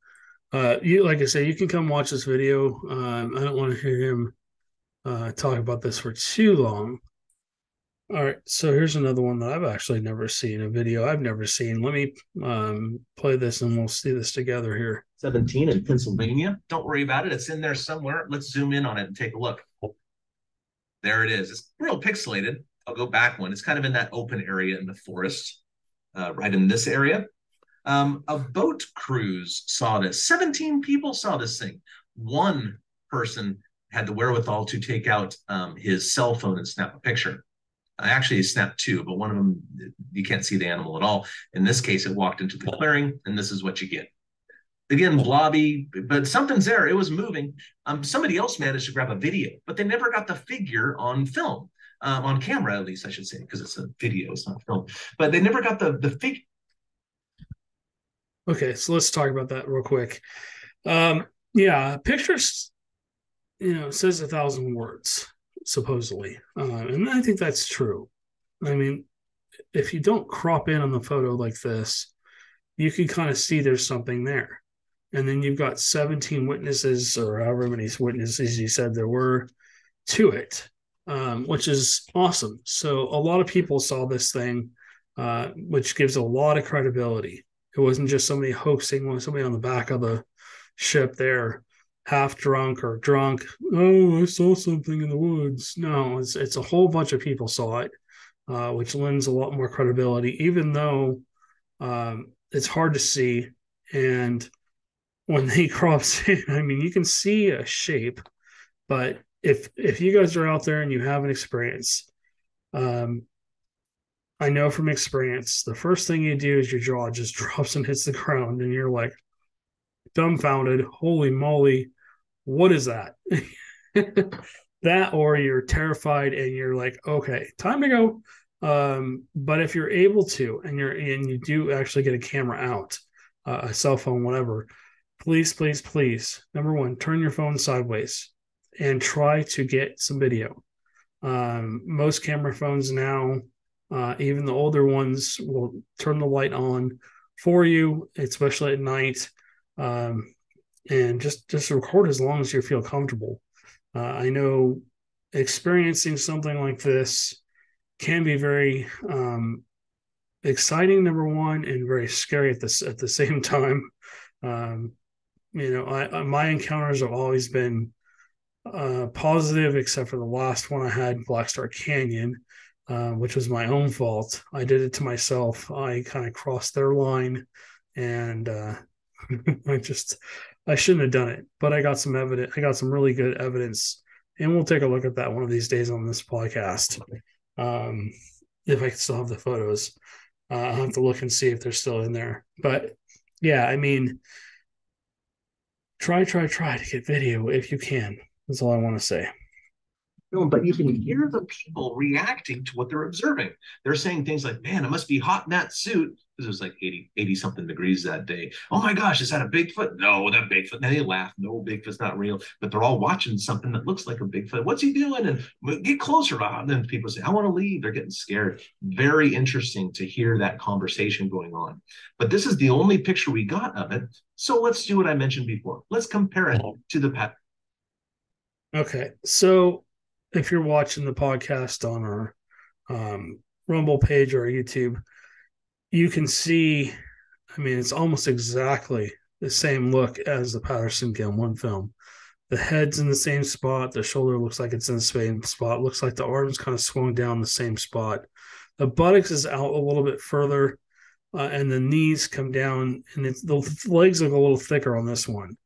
A: Uh, you like I say, you can come watch this video. Um, I don't want to hear him uh, talk about this for too long. All right, so here's another one that I've actually never seen a video I've never seen. Let me um, play this and we'll see this together here.
B: 17 in Pennsylvania. Don't worry about it. It's in there somewhere. Let's zoom in on it and take a look. There it is. It's real pixelated. I'll go back one. It's kind of in that open area in the forest uh, right in this area. Um, a boat cruise saw this. 17 people saw this thing. One person had the wherewithal to take out um, his cell phone and snap a picture. I actually snapped two, but one of them, you can't see the animal at all. In this case, it walked into the clearing, and this is what you get. Again, blobby, but something's there. It was moving. Um, somebody else managed to grab a video, but they never got the figure on film um, on camera, at least I should say, because it's a video, it's not film. But they never got the the figure.
A: Okay, so let's talk about that real quick. Um, yeah, pictures, you know, says a thousand words supposedly, uh, and I think that's true. I mean, if you don't crop in on the photo like this, you can kind of see there's something there. And then you've got 17 witnesses, or however many witnesses you said there were to it um, which is awesome. So a lot of people saw this thing, uh, which gives a lot of credibility. It wasn't just somebody hoaxing somebody on the back of the ship there, half drunk or drunk. Oh, I saw something in the woods. No, it's it's a whole bunch of people saw it, uh, which lends a lot more credibility, even though um, it's hard to see. And when he crops in, I mean, you can see a shape, but if if you guys are out there and you have an experience, um, I know from experience, the first thing you do is your jaw just drops and hits the ground, and you're like dumbfounded. Holy moly, what is that? that, or you're terrified and you're like, okay, time to go. Um, but if you're able to, and you're and you do actually get a camera out, uh, a cell phone, whatever, please, please, please, number one, turn your phone sideways and try to get some video. Um, most camera phones now, uh, even the older ones, will turn the light on for you, especially at night, um, and just just record as long as you feel comfortable. Uh, I know experiencing something like this can be very um, exciting, number one, and very scary at this at the same time. Um, you know, I, my encounters have always been uh, positive, except for the last one I had, Black Star Canyon, uh, which was my own fault. I did it to myself. I kind of crossed their line, and uh, I just I shouldn't have done it. But I got some evidence. I got some really good evidence, and we'll take a look at that one of these days on this podcast. Um, if I can still have the photos, uh, I'll have to look and see if they're still in there. But yeah, I mean, try, try, try to get video if you can. That's all I want to say.
B: No, but you can hear the people reacting to what they're observing. They're saying things like, man, it must be hot in that suit. because it was like 80, 80 something degrees that day. Oh my gosh, is that a Bigfoot? No, that Bigfoot. And they laugh. No, Bigfoot's not real. But they're all watching something that looks like a Bigfoot. What's he doing? And get closer. And then people say, I want to leave. They're getting scared. Very interesting to hear that conversation going on. But this is the only picture we got of it. So let's do what I mentioned before. Let's compare it oh. to the pet.
A: Okay. So if you're watching the podcast on our um, Rumble page or YouTube, you can see, I mean, it's almost exactly the same look as the Patterson Gimlin film. The head's in the same spot. The shoulder looks like it's in the same spot. Looks like the arms kind of swung down the same spot. The buttocks is out a little bit further, uh, and the knees come down, and the legs look a little thicker on this one.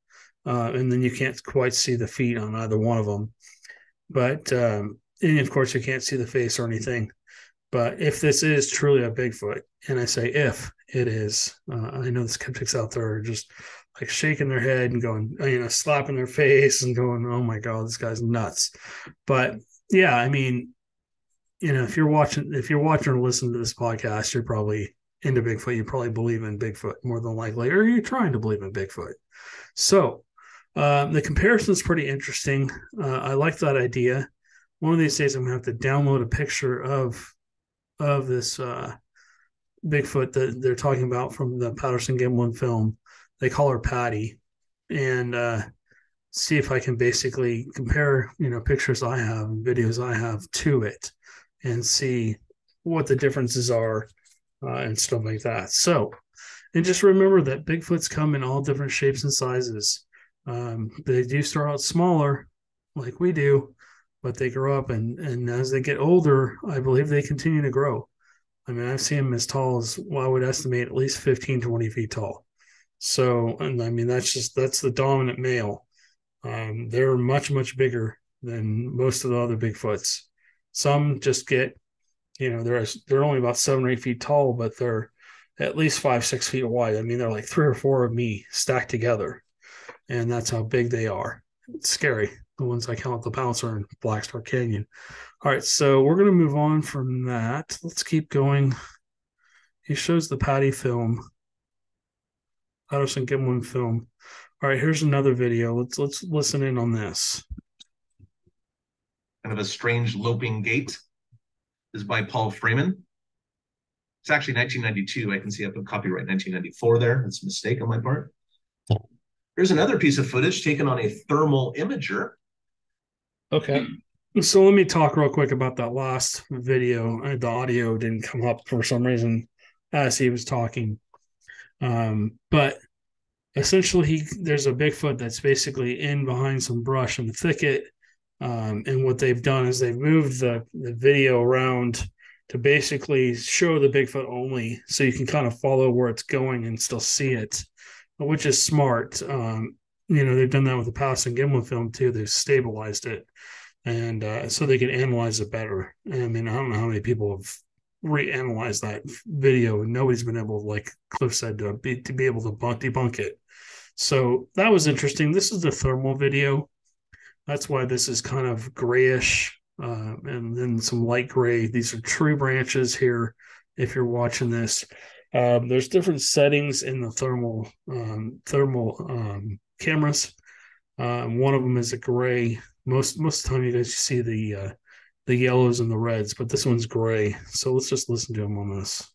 A: Uh, and then you can't quite see the feet on either one of them. But um, and of course, you can't see the face or anything. But if this is truly a Bigfoot, and I say if it is, uh, I know the skeptics out there are just like shaking their head and going, you know, slapping their face and going, "Oh my god, this guy's nuts." But yeah, I mean, you know, if you're watching, if you're watching or listening to this podcast, you're probably into Bigfoot. You probably believe in Bigfoot more than likely, or you're trying to believe in Bigfoot. So uh, the comparison is pretty interesting. Uh, I like that idea. One of these days, I'm gonna have to download a picture of of this uh, Bigfoot that they're talking about from the Patterson Gimlin film. They call her Patty, and uh, see if I can basically compare, you know, pictures I have and videos I have to it, and see what the differences are uh, and stuff like that. So, and just remember that Bigfoots come in all different shapes and sizes. Um, they do start out smaller, like we do, but they grow up, and and as they get older, I believe they continue to grow. I mean, I've seen them as tall as well, I would estimate at least 15, 20 feet tall. So, and I mean, that's just that's the dominant male. Um, they're much much bigger than most of the other Bigfoots. Some just get, you know, they're they're only about seven or eight feet tall, but they're at least five six feet wide. I mean, they're like three or four of me stacked together, and that's how big they are. It's scary. The ones I count the Pouncer and Black Star Canyon. All right, so we're gonna move on from that. Let's keep going. He shows the Patty film, Patterson Gimlin film. All right, here's another video. Let's let's listen in on this.
B: Kind of a strange loping gait is by Paul Freeman. It's actually 1992. I can see I put copyright 1994 there. That's a mistake on my part. Here's another piece of footage taken on a thermal imager.
A: Okay. So let me talk real quick about that last video. The audio didn't come up for some reason as he was talking. Um, but essentially, he there's a Bigfoot that's basically in behind some brush in the thicket. Um, and what they've done is they've moved the, the video around to basically show the Bigfoot only, so you can kind of follow where it's going and still see it, which is smart. Um, you know, they've done that with the Patterson Gimlin film too. They've stabilized it, and uh, so they can analyze it better. I mean, I don't know how many people have reanalyzed that video, and nobody's been able, like Cliff said, to be to be able to debunk it. So that was interesting. This is the thermal video. That's why this is kind of grayish uh, and then some light gray. These are tree branches here. If you're watching this, um, there's different settings in the thermal um, thermal um, cameras. Uh, one of them is a gray. Most most of the time, you guys see the uh, the yellows and the reds, but this one's gray. So let's just listen to him on this.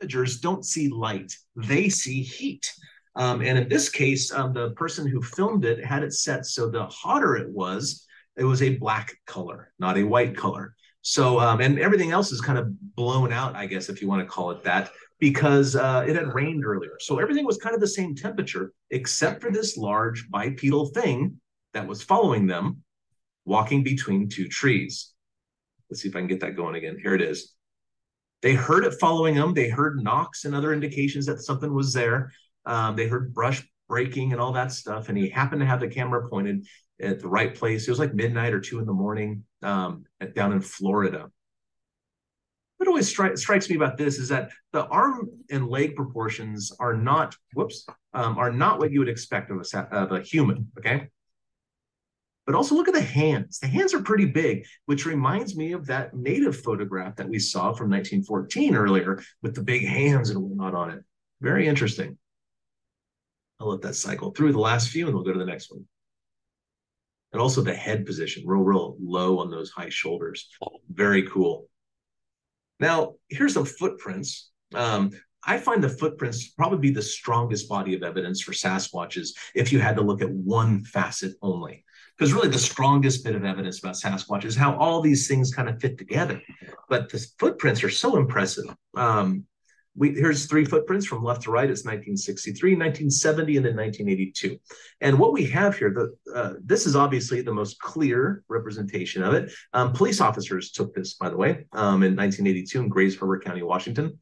B: Imagers don't see light; they see heat. Um, and in this case, um, the person who filmed it had it set so the hotter it was, it was a black color, not a white color. So, um, and everything else is kind of blown out, I guess, if you want to call it that, because uh, it had rained earlier. So everything was kind of the same temperature, except for this large bipedal thing that was following them, walking between two trees. Let's see if I can get that going again. Here it is. They heard it following them. They heard knocks and other indications that something was there. Um, they heard brush breaking and all that stuff. And he happened to have the camera pointed at the right place. It was like midnight or two in the morning um, at, down in Florida. What always stri- strikes me about this is that the arm and leg proportions are not, whoops, um, are not what you would expect of a, of a human. Okay. But also look at the hands. The hands are pretty big, which reminds me of that native photograph that we saw from 1914 earlier with the big hands and whatnot on it. Very interesting. I'll let that cycle through the last few and we'll go to the next one. And also the head position, real, real low on those high shoulders. Very cool. Now, here's some footprints. Um, I find the footprints probably be the strongest body of evidence for Sasquatches if you had to look at one facet only. Because really, the strongest bit of evidence about Sasquatch is how all these things kind of fit together. But the footprints are so impressive. Um, we, here's three footprints from left to right. It's 1963, 1970, and then 1982. And what we have here, the, uh, this is obviously the most clear representation of it. Um, police officers took this, by the way, um, in 1982 in Grays Harbor County, Washington.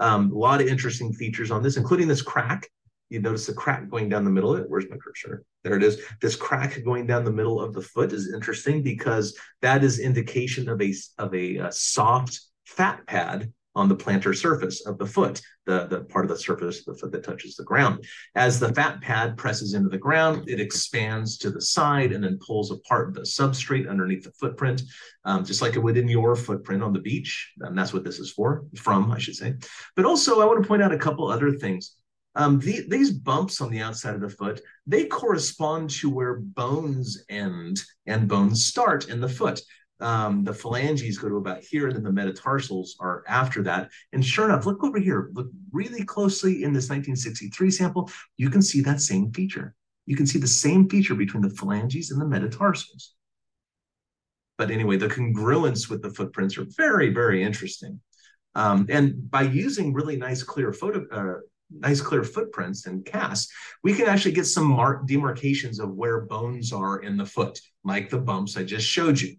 B: Um, a lot of interesting features on this, including this crack. You notice the crack going down the middle of it. Where's my cursor? There it is. This crack going down the middle of the foot is interesting because that is indication of a of a, a soft fat pad on the plantar surface of the foot, the, the part of the surface of the foot that touches the ground. As the fat pad presses into the ground, it expands to the side and then pulls apart the substrate underneath the footprint, um, just like it would in your footprint on the beach. And that's what this is for, from, I should say. But also, I want to point out a couple other things. Um, the, these bumps on the outside of the foot, they correspond to where bones end and bones start in the foot um, the phalanges go to about here, and then the metatarsals are after that. And sure enough, look over here, look really closely in this 1963 sample, you can see that same feature. You can see the same feature between the phalanges and the metatarsals. But anyway, the congruence with the footprints are very, very interesting. Um, and by using really nice, clear photo, uh, nice clear footprints and casts, we can actually get some mark demarcations of where bones are in the foot, like the bumps I just showed you.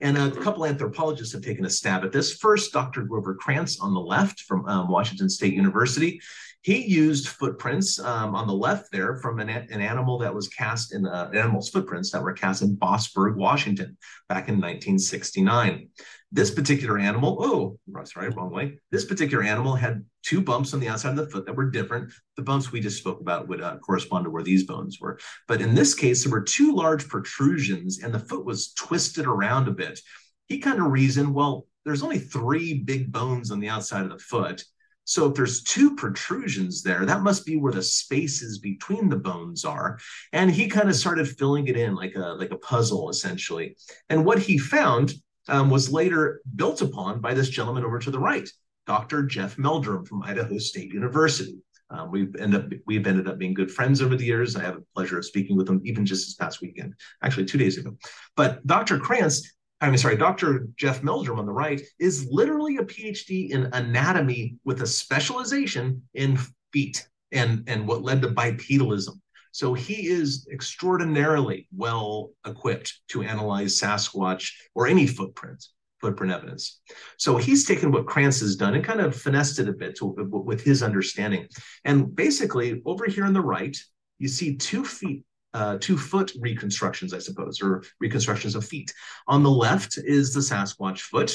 B: And a couple anthropologists have taken a stab at this. First, Dr. Grover Krantz on the left from um, Washington State University. He used footprints um, on the left there from an, an animal that was cast in uh, animal's footprints that were cast in Bossburg, Washington, back in 1969. This particular animal, oh, sorry, wrong way. This particular animal had two bumps on the outside of the foot that were different. The bumps we just spoke about would uh, correspond to where these bones were. But in this case, there were two large protrusions and the foot was twisted around a bit. He kind of reasoned, well, there's only three big bones on the outside of the foot. So if there's two protrusions there, that must be where the spaces between the bones are. And he kind of started filling it in like a like a puzzle essentially. And what he found um, was later built upon by this gentleman over to the right, Dr. Jeff Meldrum from Idaho State University. Um, we've ended up we've ended up being good friends over the years. I have the pleasure of speaking with him even just this past weekend, actually two days ago. But Dr. Krantz, I'm sorry, Dr. Jeff Meldrum on the right is literally a PhD in anatomy with a specialization in feet and and what led to bipedalism. So he is extraordinarily well equipped to analyze Sasquatch or any footprint, footprint evidence. So he's taken what Krantz has done and kind of finessed it a bit to, with his understanding. And basically, over here on the right, you see two feet uh, two foot reconstructions, I suppose, or reconstructions of feet. On the left is the Sasquatch foot,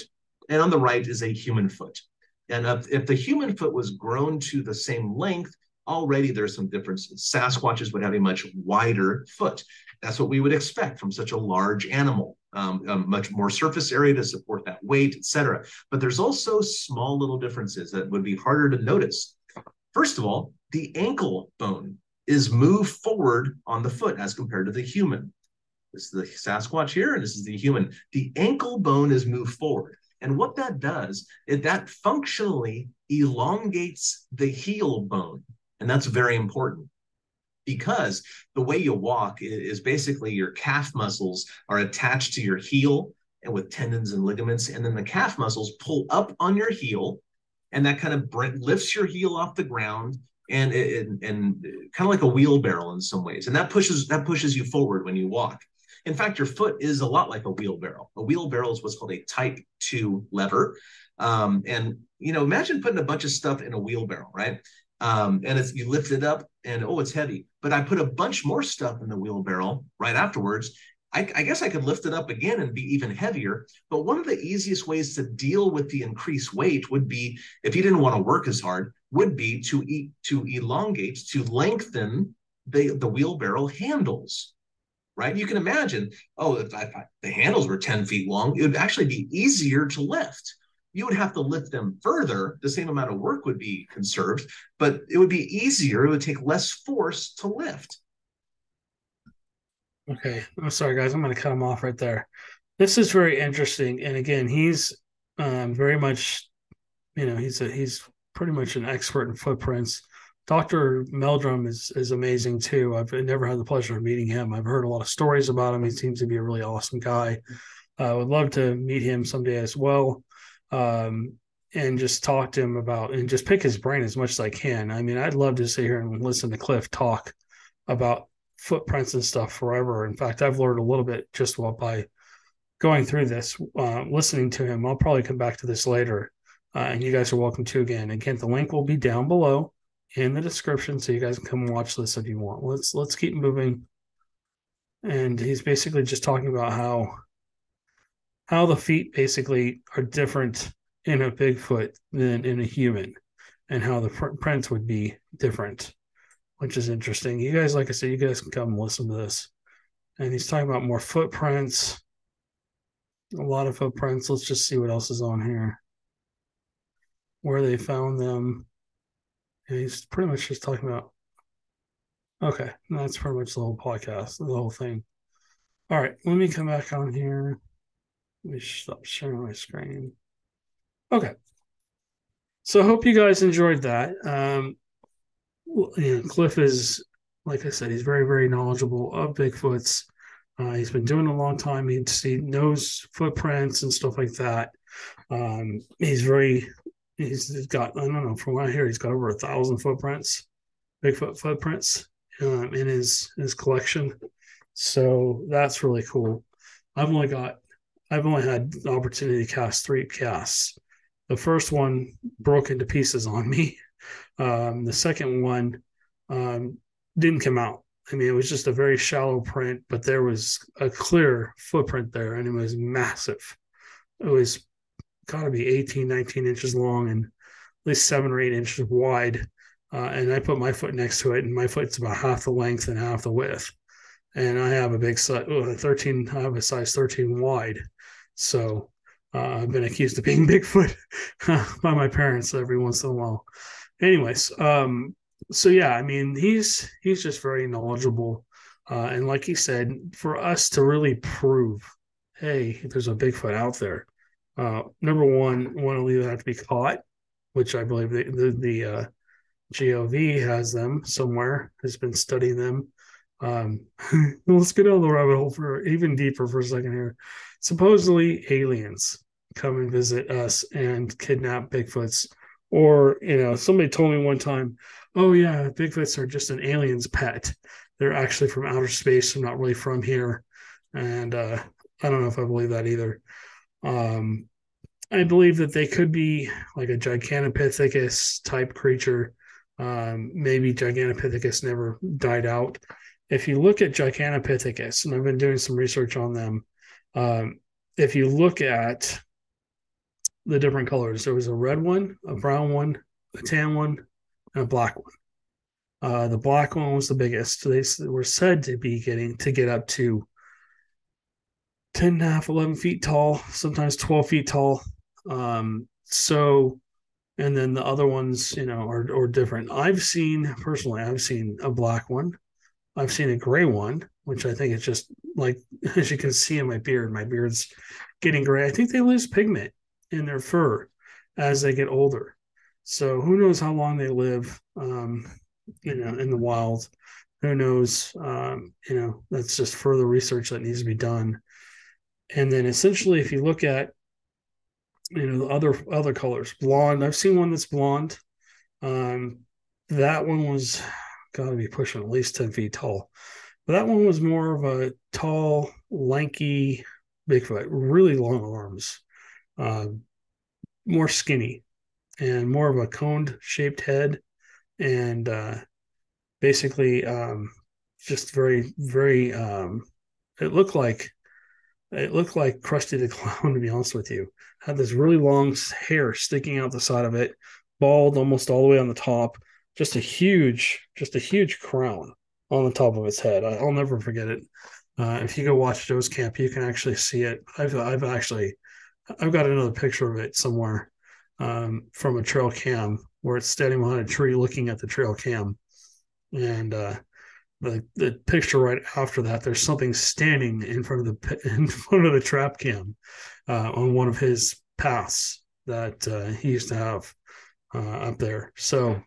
B: and on the right is a human foot. And if the human foot was grown to the same length, already there's some differences. Sasquatches would have a much wider foot. That's what we would expect from such a large animal. Um, much more surface area to support that weight, etc. But there's also small little differences that would be harder to notice. First of all, the ankle bone is move forward on the foot as compared to the human. This is the Sasquatch here, and this is the human. The ankle bone is moved forward. And what that does is that functionally elongates the heel bone. And that's very important because the way you walk is basically your calf muscles are attached to your heel and with tendons and ligaments. And then the calf muscles pull up on your heel and that kind of lifts your heel off the ground and, and, and kind of like a wheelbarrow in some ways. And that pushes that pushes you forward when you walk. In fact, your foot is a lot like a wheelbarrow. A wheelbarrow is what's called a type two lever. Um, and you know, imagine putting a bunch of stuff in a wheelbarrow, right? um, and it's you lift it up and oh it's heavy but i put a bunch more stuff in the wheelbarrow right afterwards I, I, guess i could lift it up again and be even heavier but one of the easiest ways to deal with the increased weight would be if you didn't want to work as hard would be to eat to elongate to lengthen the, the wheelbarrow handles right? You can imagine, oh, if, I, if I, the handles were 10 feet long, it would actually be easier to lift. You would have to lift them further. The same amount of work would be conserved, but it would be easier. It would take less force to lift.
A: Okay. I'm sorry, guys. I'm going to cut him off right there. This is very interesting. And again, he's um, very much, you know, he's a, he's pretty much an expert in footprints. Dr. Meldrum is is amazing too. I've never had the pleasure of meeting him. I've heard a lot of stories about him. He seems to be a really awesome guy. I uh, would love to meet him someday as well, um, and just talk to him about and just pick his brain as much as I can. I mean, I'd love to sit here and listen to Cliff talk about footprints and stuff forever. In fact, I've learned a little bit just while by going through this, uh, listening to him. I'll probably come back to this later, uh, and you guys are welcome to again. Again, the link will be down below in the description, so you guys can come and watch this if you want. Let's let's keep moving. And he's basically just talking about how how the feet basically are different in a Bigfoot than in a human, and how the prints would be different which is interesting. You guys, like I said, you guys can come listen to this. And he's talking about more footprints, a lot of footprints. Let's just see what else is on here, where they found them. And he's pretty much just talking about. Okay, that's pretty much the whole podcast, the whole thing. All right, let me come back on here. Let me stop sharing my screen. Okay. So I hope you guys enjoyed that. Um, you know, Cliff is, like I said, he's very, very knowledgeable of Bigfoots. Uh, he's been doing a long time. He, he knows footprints and stuff like that. Um, he's very, he's got, I don't know, from what I hear, he's got over a thousand footprints, Bigfoot footprints um, in his his collection. So that's really cool. I've only got, I've only had the opportunity to cast three casts. The first one broke into pieces on me. Um, the second one um, didn't come out. I mean, it was just a very shallow print, but there was a clear footprint there and it was massive. It was got to be 18, 19 inches long and at least seven or eight inches wide. Uh, and I put my foot next to it, and my foot's about half the length and half the width. And I have a big size, 13, I have a size 13 wide. So uh, I've been accused of being Bigfoot by my parents every once in a while anyways, um, so yeah, I mean, he's he's just very knowledgeable, uh, and like he said, for us to really prove, hey, there's a Bigfoot out there. Uh, number one, one either have to be caught, which I believe the the, the uh, GOV has them somewhere, has been studying them. Um, let's get down the rabbit hole for even deeper for a second here. Supposedly, aliens come and visit us and kidnap Bigfoots or, you know, somebody told me one time, oh, yeah, Bigfoots are just an alien's pet. They're actually from outer space. They're not really from here. And uh, I don't know if I believe that either. Um, I believe that they could be like a Gigantopithecus type creature. Um, maybe Gigantopithecus never died out. If you look at Gigantopithecus, and I've been doing some research on them, um, if you look at the different colors. There was a red one, a brown one, a tan one, and a black one. Uh, the black one was the biggest. They were said to be getting to get up to 10 and a half, 11 feet tall, sometimes 12 feet tall. Um, so, and then the other ones, you know, are, are different. I've seen, personally, I've seen a black one. I've seen a gray one, which I think is just like, as you can see in my beard, my beard's getting gray. I think they lose pigment in their fur as they get older. So who knows how long they live, um, you know, in the wild? Who knows? Um, you know, that's just further research that needs to be done. And then essentially, if you look at, you know, the other other colors, blonde. I've seen one that's blonde. Um, that one was got to be pushing at least ten feet tall. But that one was more of a tall, lanky Bigfoot, really long arms uh, more skinny and more of a coned shaped head and uh, basically um, just very very um, it looked like it looked like Krusty the Clown to be honest with you had this really long hair sticking out the side of it bald almost all the way on the top just a huge just a huge crown on the top of its head. I, will never forget it. Uh, if you go watch Joe's camp, you can actually see it. I've I've actually I've got another picture of it somewhere um, from a trail cam where it's standing behind a tree looking at the trail cam, and uh, the the picture right after that, there's something standing in front of the in front of the trap cam uh, on one of his paths that uh, he used to have uh, up there. So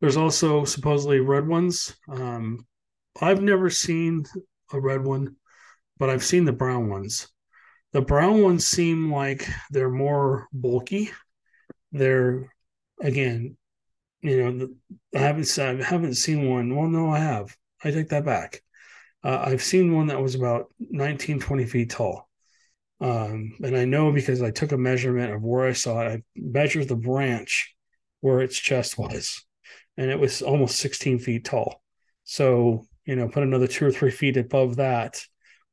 A: there's also supposedly red ones. Um, I've never seen a red one, but I've seen the brown ones. The brown ones seem like they're more bulky. They're again you know, I haven't I haven't seen one. Well, no, I have. I take that back. Uh, I've seen one that was about 19, 20 feet tall. Um, and I know because I took a measurement of where I saw it. I measured the branch where its chest was, and it was almost 16 feet tall. So, you know, put another two or three feet above that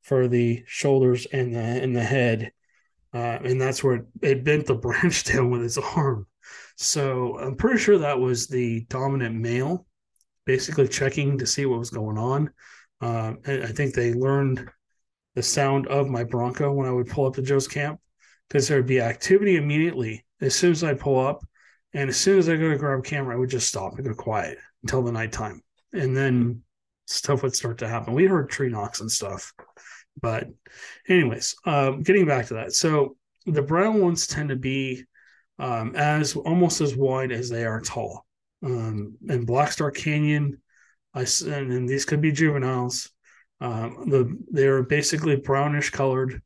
A: for the shoulders and the and the head. Uh, and that's where it, it bent the branch down with its arm. So I'm pretty sure that was the dominant male, basically checking to see what was going on. Uh, I think they learned the sound of my Bronco when I would pull up to Joe's camp because there'd be activity immediately as soon as I pull up. And as soon as I go to grab camera, I would just stop and go quiet until the nighttime. And then stuff would start to happen. We heard tree knocks and stuff. But, anyways, um, getting back to that. So the brown ones tend to be um, as almost as wide as they are tall. Um, and Black Star Canyon, I and, and these could be juveniles. Um, the they are basically brownish colored,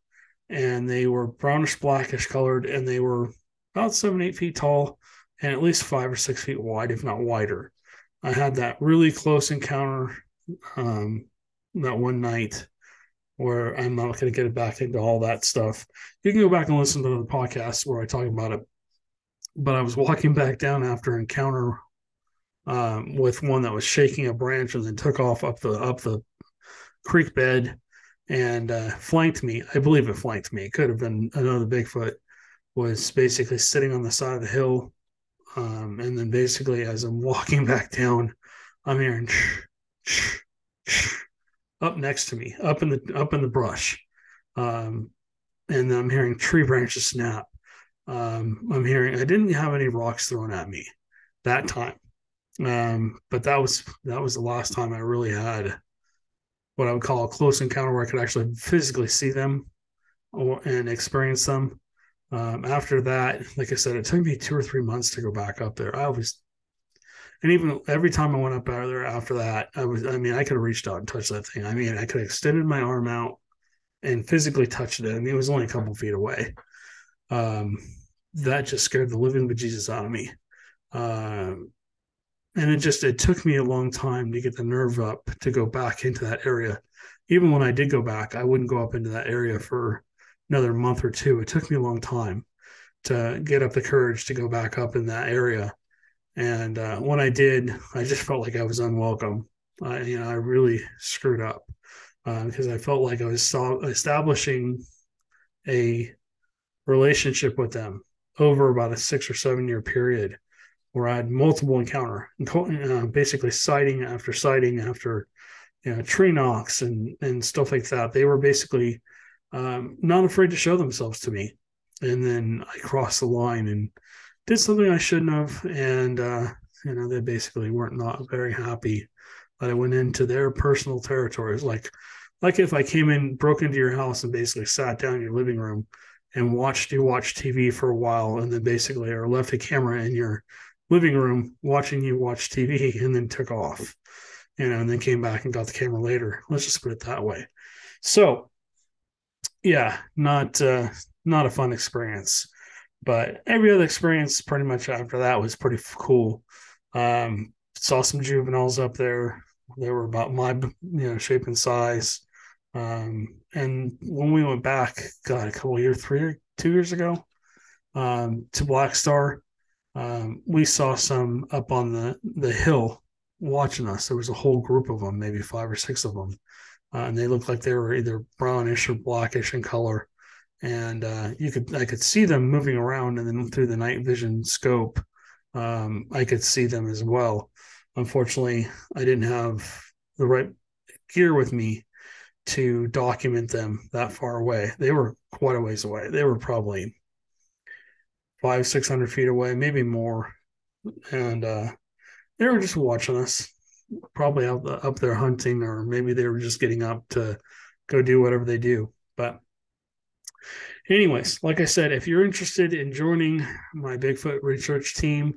A: and they were brownish blackish colored, and they were about seven eight feet tall, and at least five or six feet wide, if not wider. I had that really close encounter um, that one night where I'm not going to get back into all that stuff. You can go back and listen to the podcast where I talk about it but I was walking back down after encounter um, with one that was shaking a branch and then took off up the up the creek bed and uh, flanked me. I believe it flanked me. It could have been another Bigfoot. Was basically sitting on the side of the hill, um, and then basically as I'm walking back down, I'm hearing shh, shh, shh, up next to me, up in the up in the brush, um, and I'm hearing tree branches snap um, I'm hearing I didn't have any rocks thrown at me that time, um, but that was that was the last time I really had what I would call a close encounter where I could actually physically see them or and experience them. Um, after that, like I said, it took me two or three months to go back up there. I was, and even every time I went up out there after that, I was, I mean, I could have reached out and touched that thing. I mean, I could have extended my arm out and physically touched it. I mean, it was only a couple feet away um, that just scared the living bejesus out of me. Uh, and it just it took me a long time to get the nerve up to go back into that area. Even when I did go back, I wouldn't go up into that area for another month or two. It took me a long time to get up the courage to go back up in that area. And uh, when I did, I just felt like I was unwelcome. You know, I really screwed up uh, because I felt like I was establishing a relationship with them over about a six or seven year period where I had multiple encounter, uh, basically sighting after sighting after you know, tree knocks and and stuff like that. They were basically um, not afraid to show themselves to me, and then I crossed the line and did something I shouldn't have, and uh, you know they basically weren't not very happy that I went into their personal territories. Like like if I came in, broke into your house, and basically sat down in your living room and watched you watch TV for a while, and then basically or left a camera in your living room watching you watch TV, and then took off, you know, and then came back and got the camera later. Let's just put it that way. So, yeah, not uh, not a fun experience, but every other experience pretty much after that was pretty cool. Um, saw some juveniles up there. They were about my you know shape and size. Um, and when we went back, God, a couple years, three, two years ago, um, to Black Star, um, we saw some up on the the hill watching us. There was a whole group of them, maybe five or six of them, uh, and they looked like they were either brownish or blackish in color. And uh, you could, I could see them moving around, and then through the night vision scope, um, I could see them as well. Unfortunately, I didn't have the right gear with me to document them that far away. They were quite a ways away. They were probably five, six hundred feet away, maybe more, and uh, they were just watching us, probably up up there hunting, or maybe they were just getting up to go do whatever they do. But anyways, like I said, if you're interested in joining my Bigfoot research team,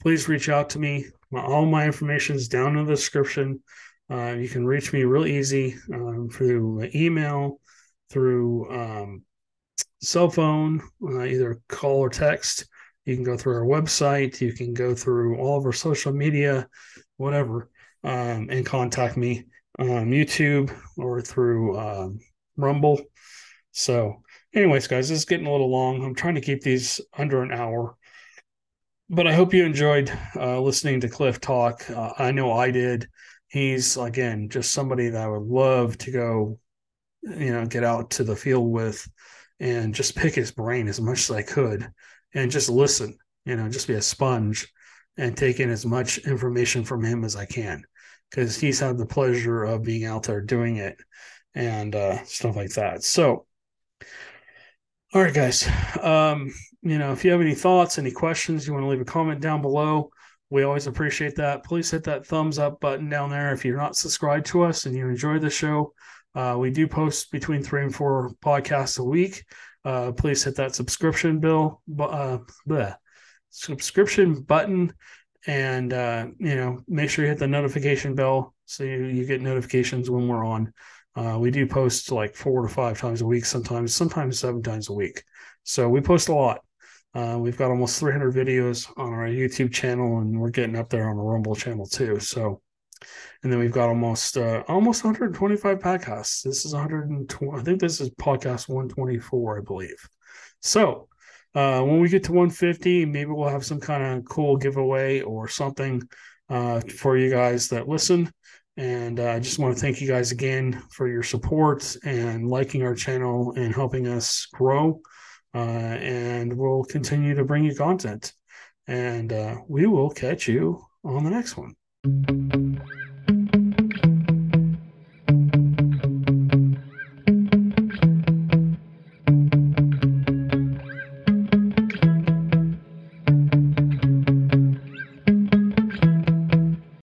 A: please reach out to me. My, all my information is down in the description. Uh, you can reach me real easy um, through email, through um, cell phone, uh, either call or text. You can go through our website. You can go through all of our social media, whatever, um, and contact me on YouTube or through um, Rumble. So, anyways, guys, this is getting a little long. I'm trying to keep these under an hour but I hope you enjoyed uh, listening to Cliff talk. Uh, I know I did. He's again just somebody that I would love to go, you know, get out to the field with, and just pick his brain as much as I could, and just listen. You know, just be a sponge and take in as much information from him as I can, because he's had the pleasure of being out there doing it and uh, stuff like that. So, all right, guys. Um, you know, if you have any thoughts, any questions, you want to leave a comment down below. We always appreciate that. Please hit that thumbs up button down there if you're not subscribed to us and you enjoy the show. Uh, we do post between three and four podcasts a week. Uh, please hit that subscription bill, uh, subscription button, and uh, you know make sure you hit the notification bell so you, you get notifications when we're on. Uh, we do post like four to five times a week, sometimes sometimes seven times a week. So we post a lot. Uh, we've got almost 300 videos on our YouTube channel, and we're getting up there on the Rumble channel too. So, and then we've got almost uh, almost 125 podcasts. This is 120. I think this is podcast 124, I believe. So, uh, when we get to 150, maybe we'll have some kind of cool giveaway or something uh, for you guys that listen. And uh, I just want to thank you guys again for your support and liking our channel and helping us grow uh, and we'll continue to bring you content. And uh, we will catch you on the next one.